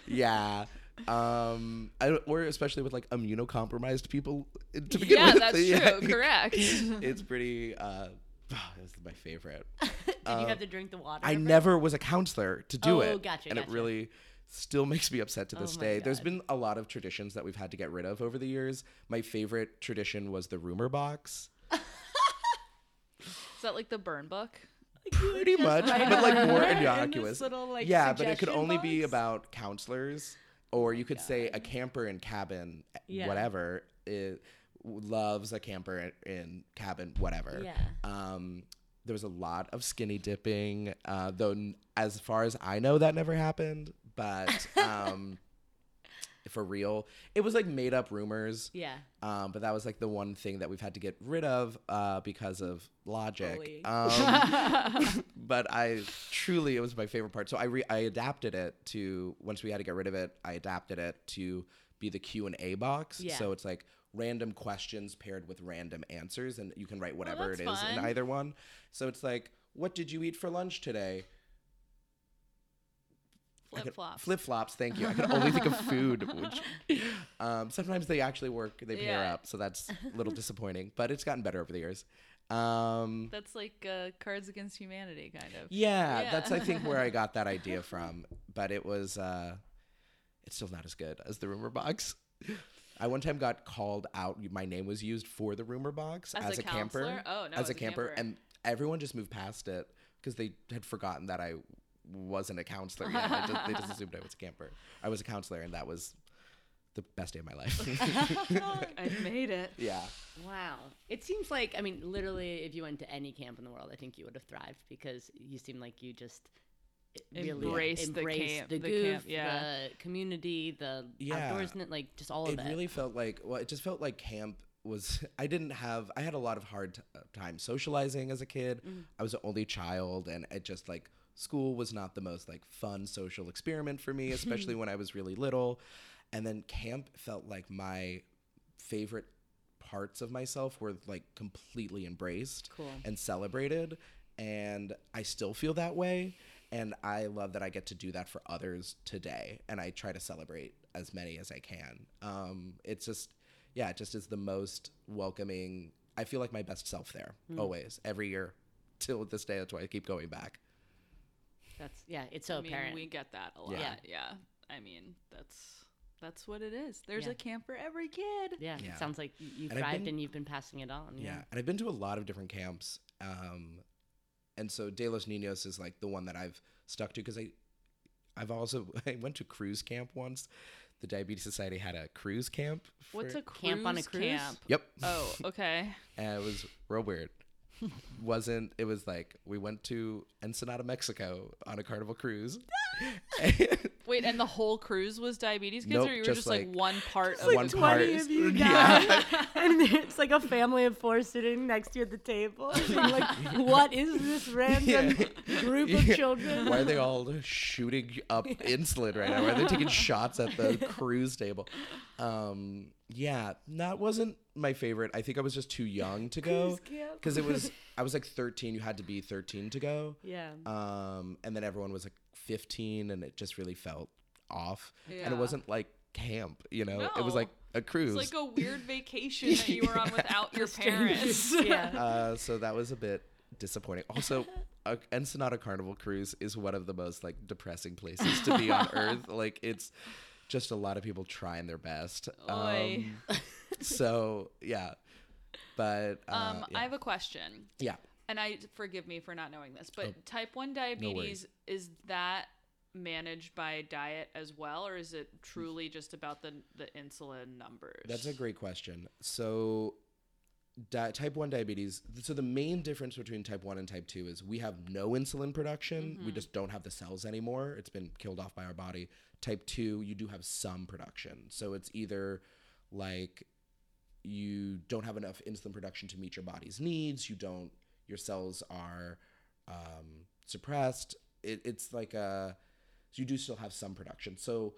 [SPEAKER 1] yeah. Um, I, or especially with like immunocompromised people to begin with.
[SPEAKER 5] yeah,
[SPEAKER 1] with.
[SPEAKER 5] that's true. Correct.
[SPEAKER 1] It's pretty. Uh, it's my favorite.
[SPEAKER 4] Did you have to drink the water?
[SPEAKER 1] I
[SPEAKER 4] ever?
[SPEAKER 1] never was a counselor to do
[SPEAKER 4] Oh,
[SPEAKER 1] it.
[SPEAKER 4] gotcha,
[SPEAKER 1] and it really still makes me upset to this
[SPEAKER 4] Oh my
[SPEAKER 1] day. There's been a lot of traditions that we've had to get rid of over the years. My favorite tradition was the rumor box.
[SPEAKER 5] Is that like the burn book?
[SPEAKER 1] Pretty much, but like more
[SPEAKER 4] word in this
[SPEAKER 1] innocuous.
[SPEAKER 4] little, like,
[SPEAKER 1] yeah, but it could
[SPEAKER 4] suggestion
[SPEAKER 1] only be about counselors, or you could say a camper in cabin,
[SPEAKER 4] Yeah.
[SPEAKER 1] whatever. It loves a camper in, in cabin, whatever.
[SPEAKER 4] Yeah.
[SPEAKER 1] Um, there was a lot of skinny dipping, uh, though n- as far as I know, that never happened. But um, for real, it was like made up rumors.
[SPEAKER 4] Yeah.
[SPEAKER 1] Um, but that was like the one thing that we've had to get rid of uh, because of logic. Um, but I truly, it was my favorite part. So I re- I adapted it to once we had to get rid of it. I adapted it to be the Q and A box.
[SPEAKER 4] Yeah.
[SPEAKER 1] So it's like random questions paired with random answers, and you can write whatever it is
[SPEAKER 5] that's
[SPEAKER 1] in either one. So it's like, what did you eat for lunch today?
[SPEAKER 5] Flip-flops.
[SPEAKER 1] Flip flops. Thank you. I could only think of food. Which, um, sometimes they actually work. They pair
[SPEAKER 5] Yeah.
[SPEAKER 1] up, so that's a little disappointing. But it's gotten better over the years. Um,
[SPEAKER 5] That's like uh, Cards Against Humanity, kind of.
[SPEAKER 1] yeah,
[SPEAKER 5] Yeah.
[SPEAKER 1] that's I think where I got that idea from. But it was. Uh, it's still not as good as the rumor box. I one time got called out. My name was used for the rumor box
[SPEAKER 5] As
[SPEAKER 1] as,
[SPEAKER 5] a
[SPEAKER 1] a, camper.
[SPEAKER 5] Oh, no,
[SPEAKER 1] as
[SPEAKER 5] as
[SPEAKER 1] a
[SPEAKER 5] a
[SPEAKER 1] camper,
[SPEAKER 5] camper.
[SPEAKER 1] and everyone just moved past it because they had forgotten that I wasn't a counselor yet. I just, they just assumed I was a camper. I was a counselor, and that was the best day of my life.
[SPEAKER 5] I made it.
[SPEAKER 1] yeah.
[SPEAKER 4] Wow. It seems like, I mean, literally, if you went to any camp in the world, I think you would have thrived because you seem like you just really
[SPEAKER 5] Embraced the
[SPEAKER 4] embraced
[SPEAKER 5] camp-
[SPEAKER 4] the
[SPEAKER 5] the
[SPEAKER 4] goof,
[SPEAKER 5] camp, yeah.
[SPEAKER 4] the community, the
[SPEAKER 1] Yeah.
[SPEAKER 4] outdoorsness, like just all of
[SPEAKER 1] it
[SPEAKER 4] it.
[SPEAKER 1] really felt like well it just felt like camp was i didn't have i had a lot of hard t- uh, time socializing as a kid i was the only child and it just like school was not the most like fun social experiment for me especially when i was really little. And then camp felt like my favorite parts of myself were like completely embraced
[SPEAKER 4] Cool.
[SPEAKER 1] and celebrated. And i still feel that way. And i love that i get to do that for others today. And i try to celebrate as many as i can. Um, it's just yeah it just is the most welcoming. I feel like my best self there always every year till this day that's why i keep going back
[SPEAKER 4] That's, yeah, it's so
[SPEAKER 5] I mean,
[SPEAKER 4] apparent.
[SPEAKER 5] we get that a lot.
[SPEAKER 1] Yeah.
[SPEAKER 5] Yeah. I mean, that's that's what it is. There's
[SPEAKER 4] Yeah.
[SPEAKER 5] a camp for every kid.
[SPEAKER 4] yeah,
[SPEAKER 1] Yeah.
[SPEAKER 4] it sounds like you, you
[SPEAKER 1] And I've
[SPEAKER 4] thrived
[SPEAKER 1] been-
[SPEAKER 4] and you've been passing it on.
[SPEAKER 1] Yeah.
[SPEAKER 4] Yeah.
[SPEAKER 1] And I've been to a lot of different camps. Um, and so De Los Niños is like the one that I've stuck to because I, I've also, I went to cruise camp once. The Diabetes Society had a cruise camp.
[SPEAKER 5] What's a cruise
[SPEAKER 4] Camp on a cruise?
[SPEAKER 5] camp?
[SPEAKER 1] Yep.
[SPEAKER 5] Oh, okay.
[SPEAKER 1] And it was real weird. Wasn't, it was like, we went to Ensenada, Mexico on a carnival cruise.
[SPEAKER 5] Wait, and the whole cruise was diabetes kids,
[SPEAKER 1] Nope,
[SPEAKER 5] or you were
[SPEAKER 1] just
[SPEAKER 5] just, like,
[SPEAKER 1] like-
[SPEAKER 5] one part of
[SPEAKER 1] like
[SPEAKER 5] the
[SPEAKER 1] 20
[SPEAKER 5] cruise?
[SPEAKER 1] of you Yeah.
[SPEAKER 4] and it's like a family of four sitting next to you at the table. And you're like, what is this random group of
[SPEAKER 1] Yeah.
[SPEAKER 4] children?
[SPEAKER 1] Why are they all shooting up insulin right now? Why are they taking shots at the cruise table? Um, yeah, that wasn't my favorite. I think I was just too young to go because it was. I was like 13. You had to be 13 to go.
[SPEAKER 4] Yeah.
[SPEAKER 1] Um, and then everyone was like 15, and it just really felt off.
[SPEAKER 5] Yeah.
[SPEAKER 1] And it wasn't like camp, you know. It was like a cruise.
[SPEAKER 5] It's like a weird vacation that you were on without your parents.
[SPEAKER 4] yeah.
[SPEAKER 1] uh, so that was a bit disappointing. Also, a Ensenada Carnival cruise is one of the most like depressing places to be on Earth. Like it's just a lot of people trying their best.
[SPEAKER 5] Oy.
[SPEAKER 1] Um, so yeah, but uh,
[SPEAKER 5] Um,
[SPEAKER 1] yeah.
[SPEAKER 5] I have a question,
[SPEAKER 1] yeah.
[SPEAKER 5] and I forgive me for not knowing this, but
[SPEAKER 1] Oh,
[SPEAKER 5] type one diabetes is that managed by diet as well, or is it truly just about the the insulin numbers?
[SPEAKER 1] That's a great question. So, di- type 1 diabetes, so the main difference between type 1 and type 2 is we have no insulin production. We just don't have the cells anymore. It's been killed off by our body. Type 2, you do have some production. So, it's either like you don't have enough insulin production to meet your body's needs, you don't, your cells are um, suppressed. It, it's like a, so you do still have some production. So,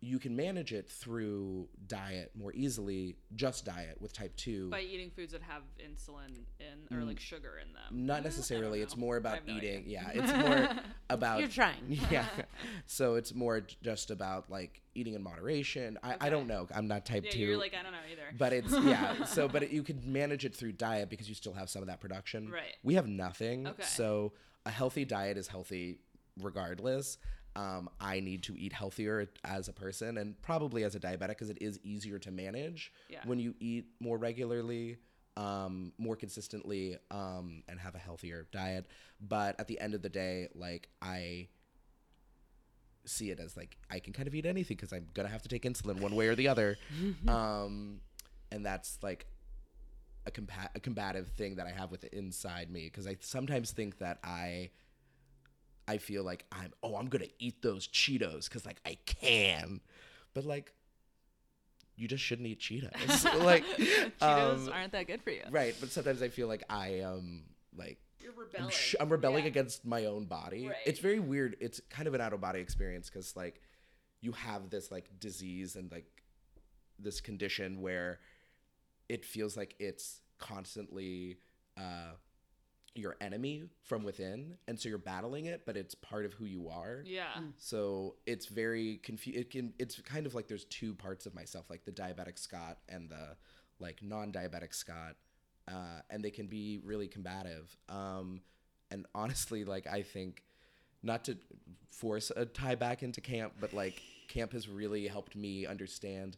[SPEAKER 1] you can manage it through diet more easily, just diet with type 2.
[SPEAKER 5] by eating foods that have insulin in or like mm. sugar in them.
[SPEAKER 1] Not eh, necessarily. It's more about
[SPEAKER 5] no
[SPEAKER 1] eating.
[SPEAKER 5] idea.
[SPEAKER 1] Yeah, it's more about
[SPEAKER 4] You're trying.
[SPEAKER 1] Yeah. So it's more just about like eating in moderation. I, I don't know. I'm not type
[SPEAKER 5] Yeah,
[SPEAKER 1] 2.
[SPEAKER 5] you're like I don't know either.
[SPEAKER 1] but it's yeah. So but it, you can manage it through diet because you still have some of that production.
[SPEAKER 5] Right.
[SPEAKER 1] We have nothing.
[SPEAKER 5] Okay.
[SPEAKER 1] So a healthy diet is healthy regardless. Um, I need to eat healthier as a person and probably as a diabetic because it is easier to manage
[SPEAKER 5] Yeah.
[SPEAKER 1] when you eat more regularly, um, more consistently, um, and have a healthier diet. But at the end of the day, like I see it as like I can kind of eat anything because I'm gonna have to take insulin one way or the other, um, and that's like a, compa- a combative thing that I have with inside me because I sometimes think that I I feel like I'm oh I'm gonna eat those Cheetos because like I can, but like you just shouldn't eat Cheetos like
[SPEAKER 5] Cheetos
[SPEAKER 1] um,
[SPEAKER 5] aren't that good for you.
[SPEAKER 1] right. But sometimes I feel like I am like
[SPEAKER 5] You're
[SPEAKER 1] I'm,
[SPEAKER 5] rebelling.
[SPEAKER 1] sh- I'm rebelling
[SPEAKER 5] Yeah.
[SPEAKER 1] against my own body.
[SPEAKER 5] Right.
[SPEAKER 1] It's very weird. It's kind of an out of body experience because like you have this like disease and like this condition where it feels like it's constantly uh, your enemy from within and so you're battling it but it's part of who you are.
[SPEAKER 5] Yeah.
[SPEAKER 1] so it's very confu- it can it's kind of like there's two parts of myself like the diabetic scott and the like non-diabetic scott uh, and they can be really combative. Um, and honestly like i think not to force a tie back into camp but like camp has really helped me understand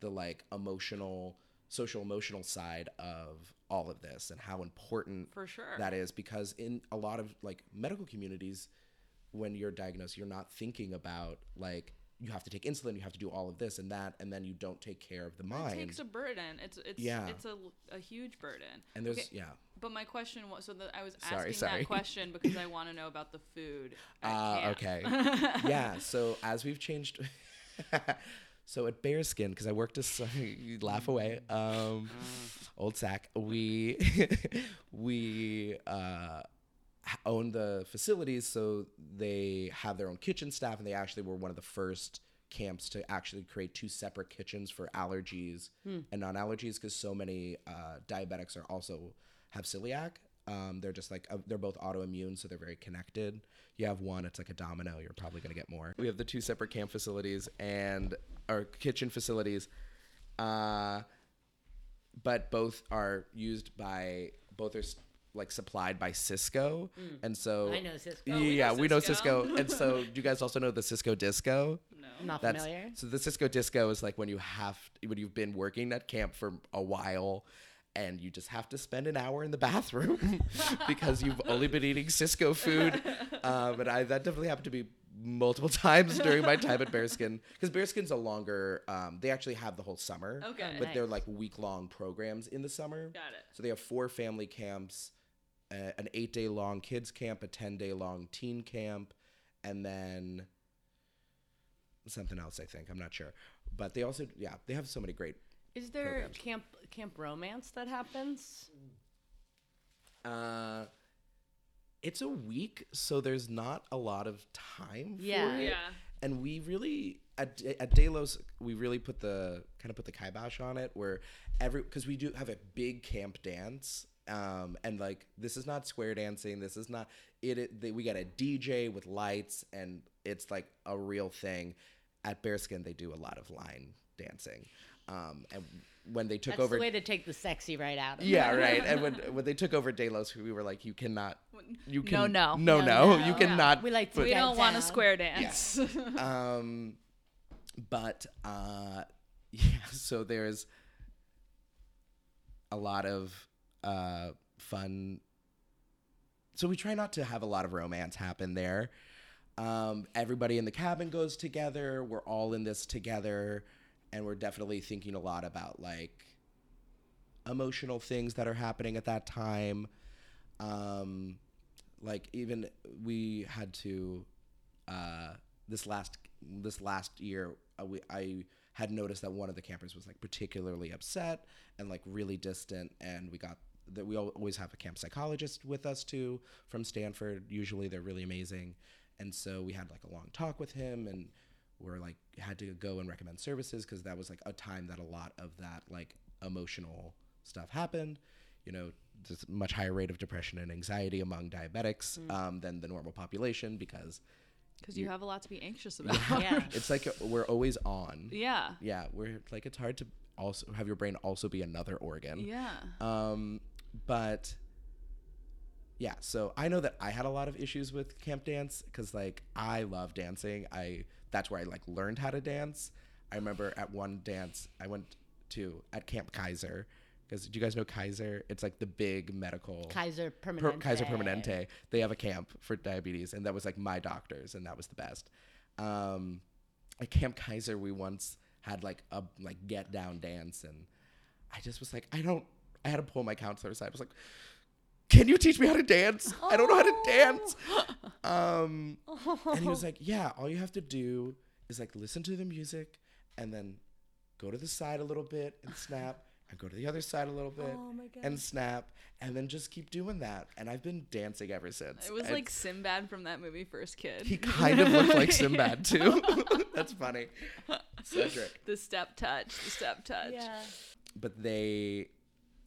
[SPEAKER 1] the like emotional social emotional side of all of this and how important
[SPEAKER 5] For sure.
[SPEAKER 1] that is because in a lot of like medical communities when you're diagnosed you're not thinking about like you have to take insulin you have to do all of this and that and then you don't take care of the mind It
[SPEAKER 5] takes a burden. It's it's
[SPEAKER 1] Yeah.
[SPEAKER 5] it's a, a huge burden.
[SPEAKER 1] and there's
[SPEAKER 5] Okay,
[SPEAKER 1] yeah
[SPEAKER 5] But my question was so that I was asking
[SPEAKER 1] sorry.
[SPEAKER 5] that question because I want to know about the food.
[SPEAKER 1] Uh, okay yeah so as we've changed so at bearskin because i worked as you laugh away um old sack we we uh own the facilities so they have their own kitchen staff and they actually were one of the first camps to actually create two separate kitchens for allergies and non-allergies because so many uh, diabetics are also have celiac um, they're just like uh, they're both autoimmune so they're very connected you have one it's like a domino you're probably going to get more we have the two separate camp facilities and our kitchen facilities uh, but both are used by both are like supplied by Sysco, and so
[SPEAKER 4] I know Sysco.
[SPEAKER 1] Yeah,
[SPEAKER 4] we
[SPEAKER 5] know
[SPEAKER 1] we know
[SPEAKER 5] Sysco.
[SPEAKER 1] Sysco, and so do you guys also know the Sysco Disco?
[SPEAKER 5] No.
[SPEAKER 4] I'm not
[SPEAKER 1] That's
[SPEAKER 4] familiar.
[SPEAKER 1] so the Sysco Disco is like when you have when you've been working at camp for a while. And you just have to spend an hour in the bathroom because you've only been eating Sysco food. Um, and I that definitely happened to me multiple times during my time at Bearskin because Bearskin's a longer. Um, they actually have the whole summer,
[SPEAKER 5] Okay.
[SPEAKER 1] but they're like week long programs in the summer.
[SPEAKER 5] Got it.
[SPEAKER 1] So they have four family camps, uh, an eight day long kids camp, a ten day long teen camp, and then something else. I think I'm not sure, but they also yeah they have so many great.
[SPEAKER 4] Is there
[SPEAKER 1] programs.
[SPEAKER 4] camp camp romance that happens?
[SPEAKER 1] Uh, it's a week, so there's not a lot of time.
[SPEAKER 4] Yeah.
[SPEAKER 1] for it.
[SPEAKER 5] Yeah.
[SPEAKER 1] and we really at at Delos we really put the kind of put the kibosh on it where every because we do have a big camp dance um and like this is not square dancing this is not it, it they, we got a DJ with lights and it's like a real thing at Bearskin they do a lot of line dancing um and when they took
[SPEAKER 4] That's
[SPEAKER 1] over
[SPEAKER 4] the way to take the sexy right out of it.
[SPEAKER 1] yeah, right. And when when they took over Delos, we were like, you cannot, you
[SPEAKER 5] No,
[SPEAKER 1] can,
[SPEAKER 5] no.
[SPEAKER 1] no,
[SPEAKER 4] No,
[SPEAKER 1] no,
[SPEAKER 4] no.
[SPEAKER 1] you cannot.
[SPEAKER 4] We like to
[SPEAKER 5] We don't want a square dance.
[SPEAKER 1] um, but uh, yeah. So there's a lot of uh fun. So we try not to have a lot of romance happen there. Um, everybody in the cabin goes together. We're all in this together, and we're definitely thinking a lot about like emotional things that are happening at that time. Um, like even we had to uh, this last this last year uh, we, I had noticed that one of the campers was like particularly upset and like really distant, and we got that we always have a camp psychologist with us too from Stanford. Usually they're really amazing, and so we had like a long talk with him and we're like had to go and recommend services because that was like a time that a lot of that like emotional stuff happened you know there's a much higher rate of depression and anxiety among diabetics um, than the normal population because
[SPEAKER 5] Because you have a lot to be anxious about.
[SPEAKER 4] Yeah.
[SPEAKER 1] it's like we're always on
[SPEAKER 5] yeah.
[SPEAKER 1] yeah we're like it's hard to also have your brain also be another organ
[SPEAKER 5] Yeah.
[SPEAKER 1] um, but yeah, so I know that I had a lot of issues with camp dance because like I love dancing. I that's where I like learned how to dance. I remember at one dance I went to at Camp Kaiser because do you guys know Kaiser? It's like the big medical
[SPEAKER 4] Kaiser
[SPEAKER 1] Per- Kaiser Permanente. They have a camp for diabetes, and that was like my doctors, and that was the best. Um, at Camp Kaiser, we once had like a like get down dance, and I just was like, I don't. I had to pull my counselor aside. I was like, Can you teach me how to dance? I don't know how to dance. Um, and he was like, Yeah, all you have to do is like listen to the music, and then go to the side a little bit and snap. And go to the other side a little bit
[SPEAKER 4] Oh
[SPEAKER 1] and snap, and then just keep doing that. And I've been dancing ever since.
[SPEAKER 5] It was
[SPEAKER 1] And
[SPEAKER 5] like Sinbad from that movie First Kid.
[SPEAKER 1] he kind of looked like Sinbad too. That's funny. Cedric.
[SPEAKER 5] the step touch, the step touch.
[SPEAKER 4] Yeah.
[SPEAKER 1] But they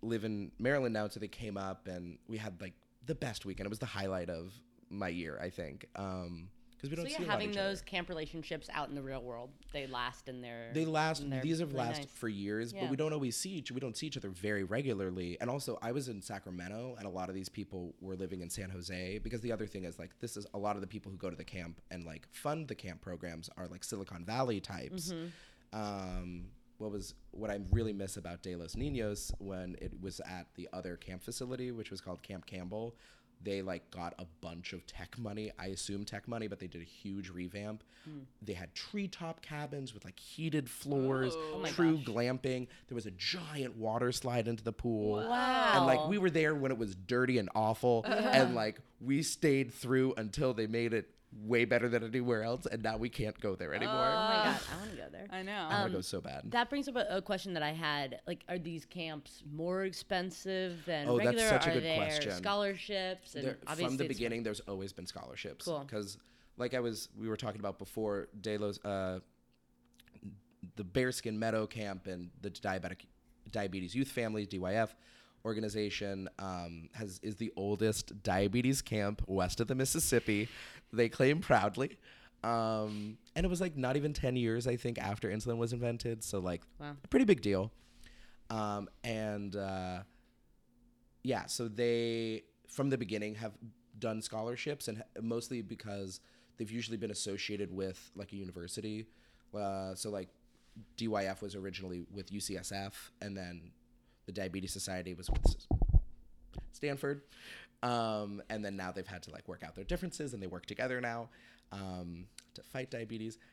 [SPEAKER 1] live in Maryland now, so they came up and we had like the best weekend. It was the highlight of my year, I think. Um, because we
[SPEAKER 4] So
[SPEAKER 1] don't
[SPEAKER 4] yeah,
[SPEAKER 1] lot of
[SPEAKER 4] having
[SPEAKER 1] each other.
[SPEAKER 4] those camp relationships out in the real world, they last in their.
[SPEAKER 1] They last.
[SPEAKER 4] they're
[SPEAKER 1] These have
[SPEAKER 4] really
[SPEAKER 1] lasted
[SPEAKER 4] nice.
[SPEAKER 1] for years,
[SPEAKER 4] Yeah.
[SPEAKER 1] but we don't always see each. We don't see each other very regularly. And also, I was in Sacramento, and a lot of these people were living in San Jose. Because the other thing is, like, this is a lot of the people who go to the camp and like fund the camp programs are like Silicon Valley types.
[SPEAKER 4] Mm-hmm.
[SPEAKER 1] Um, what was what I really miss about De Los Niños when it was at the other camp facility, which was called Camp Campbell. They like got a bunch of tech money. I assume tech money, but they did a huge revamp.
[SPEAKER 4] Hmm.
[SPEAKER 1] They had treetop cabins with like heated floors,
[SPEAKER 5] Oh.
[SPEAKER 1] true
[SPEAKER 4] gosh.
[SPEAKER 1] glamping. There was a giant water slide into the pool.
[SPEAKER 4] Wow.
[SPEAKER 1] And like we were there when it was dirty and awful, and like we stayed through until they made it way better than anywhere else, and now we can't go there anymore.
[SPEAKER 4] Oh my god, I want to go there.
[SPEAKER 5] I know.
[SPEAKER 1] I want to go so bad.
[SPEAKER 4] That brings up a, a question that I had. Like, are these camps more expensive than
[SPEAKER 1] Oh, that's
[SPEAKER 4] regular?
[SPEAKER 1] such a
[SPEAKER 4] are
[SPEAKER 1] good
[SPEAKER 4] there
[SPEAKER 1] question.
[SPEAKER 4] scholarships? And
[SPEAKER 1] There-
[SPEAKER 4] obviously
[SPEAKER 1] from the beginning, there's always been scholarships.
[SPEAKER 4] Cool.
[SPEAKER 1] Because, like I was, we were talking about before, Delos, uh, the Bearskin Meadow Camp and the Diabetic Diabetes Youth Families (DYF) organization um, has is the oldest diabetes camp west of the Mississippi. They claim proudly. Um, and it was like not even 10 years, I think, after insulin was invented. So, like,
[SPEAKER 4] Wow.
[SPEAKER 1] a pretty big deal. Um, and uh, yeah, so they from the beginning have done scholarships, and mostly because they've usually been associated with like a university. Uh, so like DYF was originally with UCSF, and then the Diabetes Society was with Stanford, um, and then now they've had to like work out their differences, and they work together now um, to fight diabetes.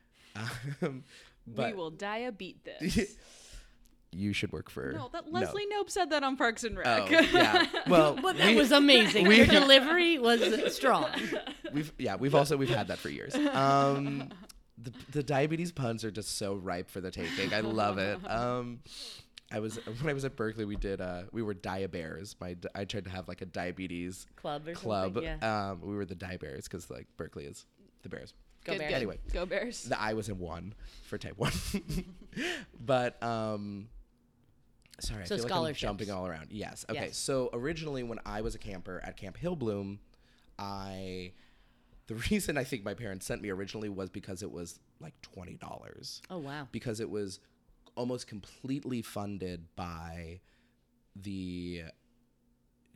[SPEAKER 1] Um, but
[SPEAKER 5] we will diabeat this.
[SPEAKER 1] you should work for
[SPEAKER 5] no, that Leslie Knope said that on Parks and Rec.
[SPEAKER 1] Oh, yeah. Well,
[SPEAKER 4] But that
[SPEAKER 1] we-
[SPEAKER 4] was amazing.
[SPEAKER 1] we-
[SPEAKER 4] Your delivery was strong.
[SPEAKER 1] We've yeah, we've also we've had that for years. Um, the the diabetes puns are just so ripe for the taking. I love it. Um, I was when I was at Berkeley, we did uh we were Diabears. My I tried to have like a diabetes
[SPEAKER 4] Club or
[SPEAKER 1] club.
[SPEAKER 4] something. Yeah.
[SPEAKER 1] Um, we were the dia bears because like Berkeley is the Bears.
[SPEAKER 4] Go
[SPEAKER 5] Good,
[SPEAKER 4] Bears.
[SPEAKER 5] good.
[SPEAKER 1] Anyway.
[SPEAKER 5] Go Bears.
[SPEAKER 1] The I was in one for type one, but um, sorry, I
[SPEAKER 4] So
[SPEAKER 1] feel like I'm
[SPEAKER 4] scholarships.
[SPEAKER 1] jumping all around. Yes. Okay.
[SPEAKER 4] Yes.
[SPEAKER 1] So originally, when I was a camper at Camp Hillblom, I the reason I think my parents sent me originally was because it was like twenty dollars
[SPEAKER 4] Oh wow.
[SPEAKER 1] because it was almost completely funded by the.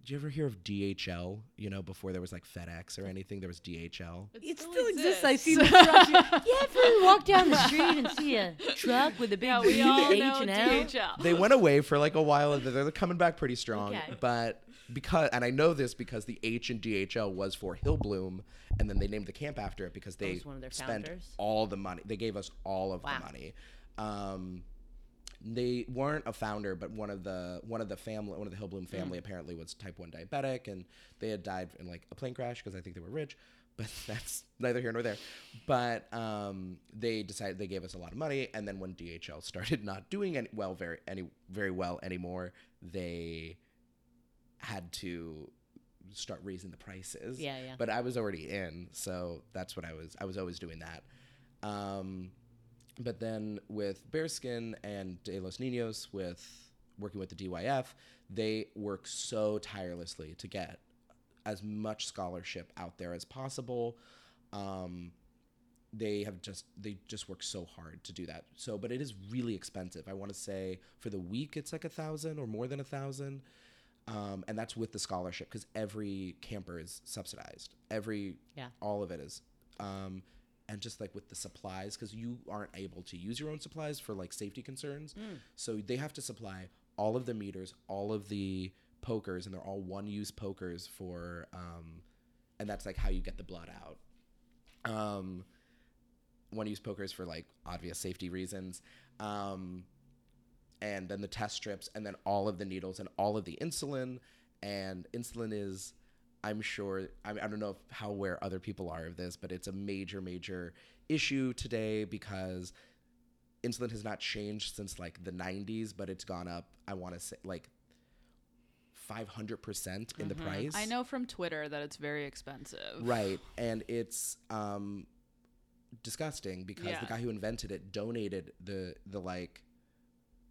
[SPEAKER 1] Did you ever hear of DHL? You know, before there was like FedEx or anything, there was DHL.
[SPEAKER 4] It still exists. I see
[SPEAKER 5] exists.
[SPEAKER 4] the trucks. Yeah, if you walk down the street and see a truck with a big
[SPEAKER 5] yeah, we all
[SPEAKER 4] H
[SPEAKER 5] know
[SPEAKER 4] and L?
[SPEAKER 5] DHL.
[SPEAKER 1] they went away for like a while and they're coming back pretty strong
[SPEAKER 4] Okay.
[SPEAKER 1] but because and i know this because the h in dhl was for hillblom and then they named the camp after it because they
[SPEAKER 4] one of their
[SPEAKER 1] spent
[SPEAKER 4] founders?
[SPEAKER 1] all the money they gave us all of
[SPEAKER 4] Wow.
[SPEAKER 1] the money um, they weren't a founder but one of the one of the family one of the hillblom family apparently was type 1 diabetic and they had died in like a plane crash because i think they were rich but that's neither here nor there. But um, they decided they gave us a lot of money and then when dhl started not doing any well very any very well anymore they had to start raising the prices.
[SPEAKER 4] Yeah, yeah.
[SPEAKER 1] but i was already in so that's what i was i was always doing that. Um, but then with Bearskin and De Los Niños, with working with the DYF, they work so tirelessly to get as much scholarship out there as possible. Um, they have just they just work so hard to do that. So, but it is really expensive. I want to say for the week it's like a thousand or more than a thousand. Um, and that's with the scholarship because every camper is subsidized. Every
[SPEAKER 4] Yeah.
[SPEAKER 1] all of it is. Um, and just like with the supplies, because you aren't able to use your own supplies for like safety concerns, so they have to supply all of the meters, all of the pokers, and they're all one-use pokers for, um, and that's like how you get the blood out. Um, one-use pokers for like obvious safety reasons. Um, and then the test strips, and then all of the needles and all of the insulin. And insulin is, I'm sure, I, I don't know how aware other people are of this, but it's a major, major issue today because insulin has not changed since like the 90s, but it's gone up, I want to say, like 500% in the price.
[SPEAKER 5] I know from Twitter that it's very expensive.
[SPEAKER 1] Right. And it's um disgusting because
[SPEAKER 5] Yeah.
[SPEAKER 1] the guy who invented it donated the the like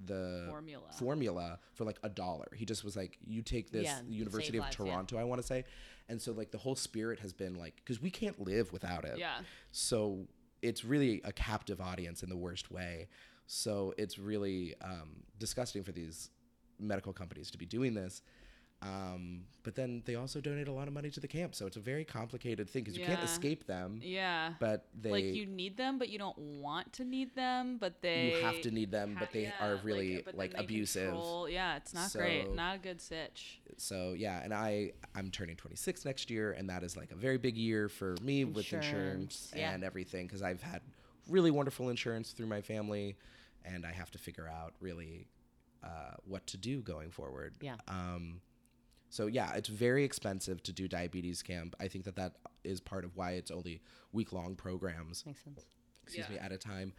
[SPEAKER 1] the
[SPEAKER 5] Formula.
[SPEAKER 1] formula for like a dollar. He just was like, you take this
[SPEAKER 4] Yeah,
[SPEAKER 1] University of
[SPEAKER 4] lives, yeah.
[SPEAKER 1] Toronto, I want to say, and so like the whole spirit has been like, because we can't live without it.
[SPEAKER 5] Yeah.
[SPEAKER 1] So it's really a captive audience in the worst way. So it's really um, disgusting for these medical companies to be doing this. Um, but then they also donate a lot of money to the camp, so it's a very complicated thing because you can't escape them.
[SPEAKER 5] Yeah.
[SPEAKER 1] But they
[SPEAKER 5] like you need them, but you don't want to need them. But they
[SPEAKER 1] you have to need them,
[SPEAKER 5] ha-
[SPEAKER 1] but they
[SPEAKER 5] yeah,
[SPEAKER 1] are really like
[SPEAKER 5] they
[SPEAKER 1] abusive.
[SPEAKER 5] control- Yeah, it's not
[SPEAKER 1] So-
[SPEAKER 5] great. Not a good sitch.
[SPEAKER 1] So yeah, and I I'm turning 26 next year, and that is like a very big year for me with
[SPEAKER 4] Insurance,
[SPEAKER 1] insurance
[SPEAKER 4] yeah.
[SPEAKER 1] and everything because I've had really wonderful insurance through my family, and I have to figure out really uh, what to do going forward.
[SPEAKER 4] Yeah.
[SPEAKER 1] Um, so yeah, it's very expensive to do diabetes camp. I think that that is part of why it's only week long programs
[SPEAKER 4] Makes sense.
[SPEAKER 1] excuse me, at a time.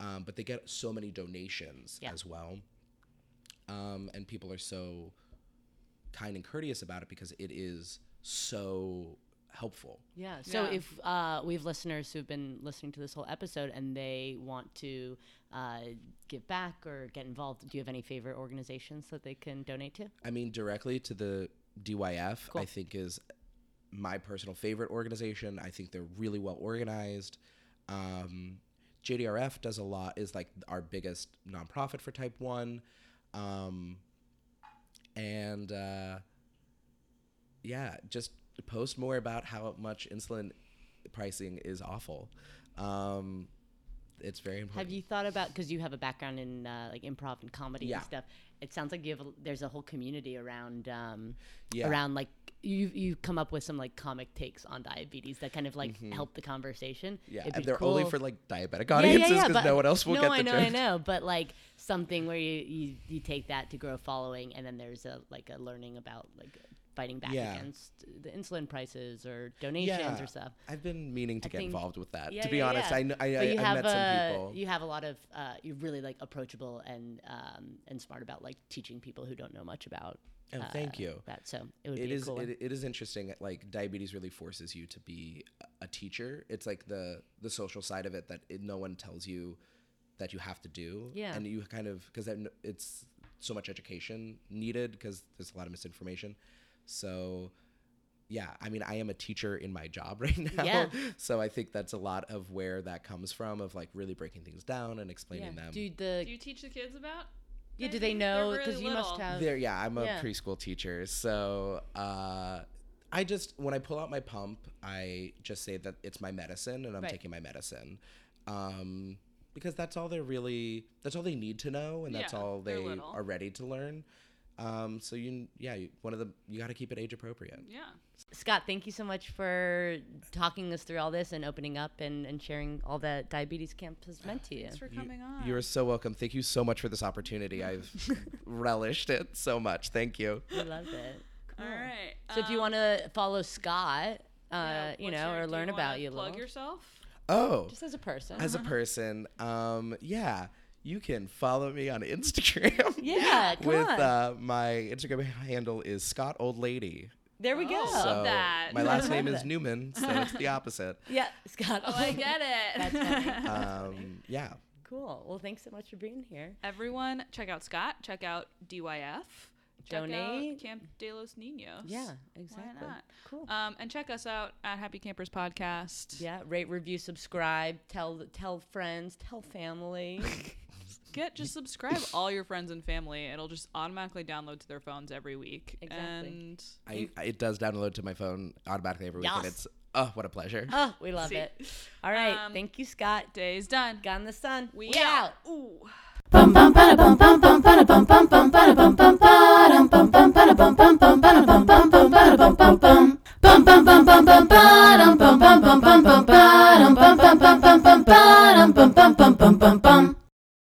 [SPEAKER 1] Um, but they get so many donations
[SPEAKER 4] Yeah.
[SPEAKER 1] as well. Um, and people are so kind and courteous about it because it is so helpful.
[SPEAKER 4] Yeah. So
[SPEAKER 5] Yeah.
[SPEAKER 4] if uh, we have listeners who've been listening to this whole episode and they want to uh, give back or get involved, do you have any favorite organizations that they can donate to?
[SPEAKER 1] I mean, directly to the DYF,
[SPEAKER 4] Cool.
[SPEAKER 1] I think is my personal favorite organization. I think they're really well organized. Um, JDRF does a lot, is like our biggest nonprofit for type 1. Um, and uh, yeah, just post more about how much insulin pricing is awful. Um, it's very important.
[SPEAKER 4] Have you thought about because you have a background in uh, like improv and comedy
[SPEAKER 1] Yeah.
[SPEAKER 4] and stuff? It sounds like you have a, there's a whole community around um,
[SPEAKER 1] Yeah.
[SPEAKER 4] around like you you come up with some like comic takes on diabetes that kind of like help the conversation.
[SPEAKER 1] Mm-hmm. Yeah, and they're only for like diabetic
[SPEAKER 4] Yeah,
[SPEAKER 1] audiences
[SPEAKER 4] yeah, yeah,
[SPEAKER 1] because no one else will
[SPEAKER 4] no,
[SPEAKER 1] get the
[SPEAKER 4] I know,
[SPEAKER 1] joke.
[SPEAKER 4] I know, but like something where you, you you take that to grow following, and then there's a like a learning about like fighting back
[SPEAKER 1] Yeah.
[SPEAKER 4] against the insulin prices or donations or stuff.
[SPEAKER 1] I've been meaning to
[SPEAKER 4] I
[SPEAKER 1] get
[SPEAKER 4] think-
[SPEAKER 1] involved with that.
[SPEAKER 4] Yeah,
[SPEAKER 1] to be
[SPEAKER 4] yeah,
[SPEAKER 1] honest,
[SPEAKER 4] yeah.
[SPEAKER 1] I kn- I, I, I met some
[SPEAKER 4] uh,
[SPEAKER 1] people.
[SPEAKER 4] You have a lot of uh, you're really like approachable and um, and smart about like teaching people who don't know much about.
[SPEAKER 1] Oh,
[SPEAKER 4] uh,
[SPEAKER 1] thank you.
[SPEAKER 4] That so it would
[SPEAKER 1] it
[SPEAKER 4] be
[SPEAKER 1] is,
[SPEAKER 4] cool.
[SPEAKER 1] It, it is interesting. Like diabetes really forces you to be a- a teacher. It's like the the social side of it that it, no one tells you that you have to do.
[SPEAKER 4] Yeah.
[SPEAKER 1] and you kind of because it's so much education needed because there's a lot of misinformation. So. Yeah, I mean, I am a teacher in my job right now,
[SPEAKER 4] Yeah.
[SPEAKER 1] so I think that's a lot of where that comes from of like really breaking things down and explaining
[SPEAKER 4] yeah.
[SPEAKER 1] them.
[SPEAKER 4] Do the
[SPEAKER 5] Do you teach the kids about?
[SPEAKER 4] yeah? Do they
[SPEAKER 5] diabetes? They're
[SPEAKER 4] know?
[SPEAKER 5] really
[SPEAKER 4] Because you must
[SPEAKER 5] little.
[SPEAKER 4] have.
[SPEAKER 1] There, yeah, I'm a
[SPEAKER 4] Yeah.
[SPEAKER 1] preschool teacher, so uh, I just when I pull out my pump, I just say that it's my medicine and I'm
[SPEAKER 4] Right.
[SPEAKER 1] taking my medicine, um, because that's all they're really that's all they need to know and that's
[SPEAKER 5] Yeah,
[SPEAKER 1] all
[SPEAKER 5] they're
[SPEAKER 1] they
[SPEAKER 5] little.
[SPEAKER 1] are ready to learn. Um, so you, yeah, you, one of the you got to keep it age appropriate.
[SPEAKER 5] Yeah.
[SPEAKER 4] Scott, thank you so much for talking us through all this and opening up and, and sharing all that diabetes camp has meant to you.
[SPEAKER 5] Thanks for
[SPEAKER 1] You-
[SPEAKER 5] coming on.
[SPEAKER 1] You are so welcome. Thank you so much for this opportunity. I've relished it so much. Thank you.
[SPEAKER 4] We love it. Cool.
[SPEAKER 5] All right.
[SPEAKER 4] So if you
[SPEAKER 5] um,
[SPEAKER 4] want to follow Scott, uh,
[SPEAKER 5] yeah,
[SPEAKER 4] you know,
[SPEAKER 5] your-
[SPEAKER 4] or learn
[SPEAKER 5] wanna
[SPEAKER 4] about you a
[SPEAKER 5] Plug
[SPEAKER 4] little,
[SPEAKER 5] yourself.
[SPEAKER 1] Oh,
[SPEAKER 4] just as a person.
[SPEAKER 1] as a person, um, yeah, you can follow me on Instagram.
[SPEAKER 4] yeah, come
[SPEAKER 1] with
[SPEAKER 4] on.
[SPEAKER 1] uh, my Instagram handle is Scott Old Lady.
[SPEAKER 4] there we go.
[SPEAKER 5] Oh, Love
[SPEAKER 1] So
[SPEAKER 5] that.
[SPEAKER 1] my last name is. Newman, so it's the opposite.
[SPEAKER 4] yeah, Scott.
[SPEAKER 5] Oh, I get it.
[SPEAKER 4] That's funny.
[SPEAKER 1] Um, yeah,
[SPEAKER 4] cool. Well, thanks so much for being here.
[SPEAKER 5] Everyone, check out Scott. Check out DYF. Check
[SPEAKER 4] Donate.
[SPEAKER 5] out Camp de los Niños.
[SPEAKER 4] Yeah, exactly.
[SPEAKER 5] not?
[SPEAKER 4] Cool.
[SPEAKER 5] Um, and check us out at Happy Campers Podcast.
[SPEAKER 4] yeah, rate, review, subscribe, tell tell friends, tell family
[SPEAKER 5] get just subscribe all your friends and family. It'll just automatically download to their phones every week.
[SPEAKER 4] Exactly.
[SPEAKER 5] And
[SPEAKER 1] I, I it does download to my phone automatically every week, and it's oh, what a pleasure.
[SPEAKER 4] Oh, we love
[SPEAKER 5] See.
[SPEAKER 4] it. All right,
[SPEAKER 5] um,
[SPEAKER 4] thank you, Scott.
[SPEAKER 5] Day's done.
[SPEAKER 4] Gun the sun.
[SPEAKER 5] We,
[SPEAKER 4] we out. out.
[SPEAKER 5] Ooh.
[SPEAKER 3] Bum bum bum bum bum bum bum bum bum bum bum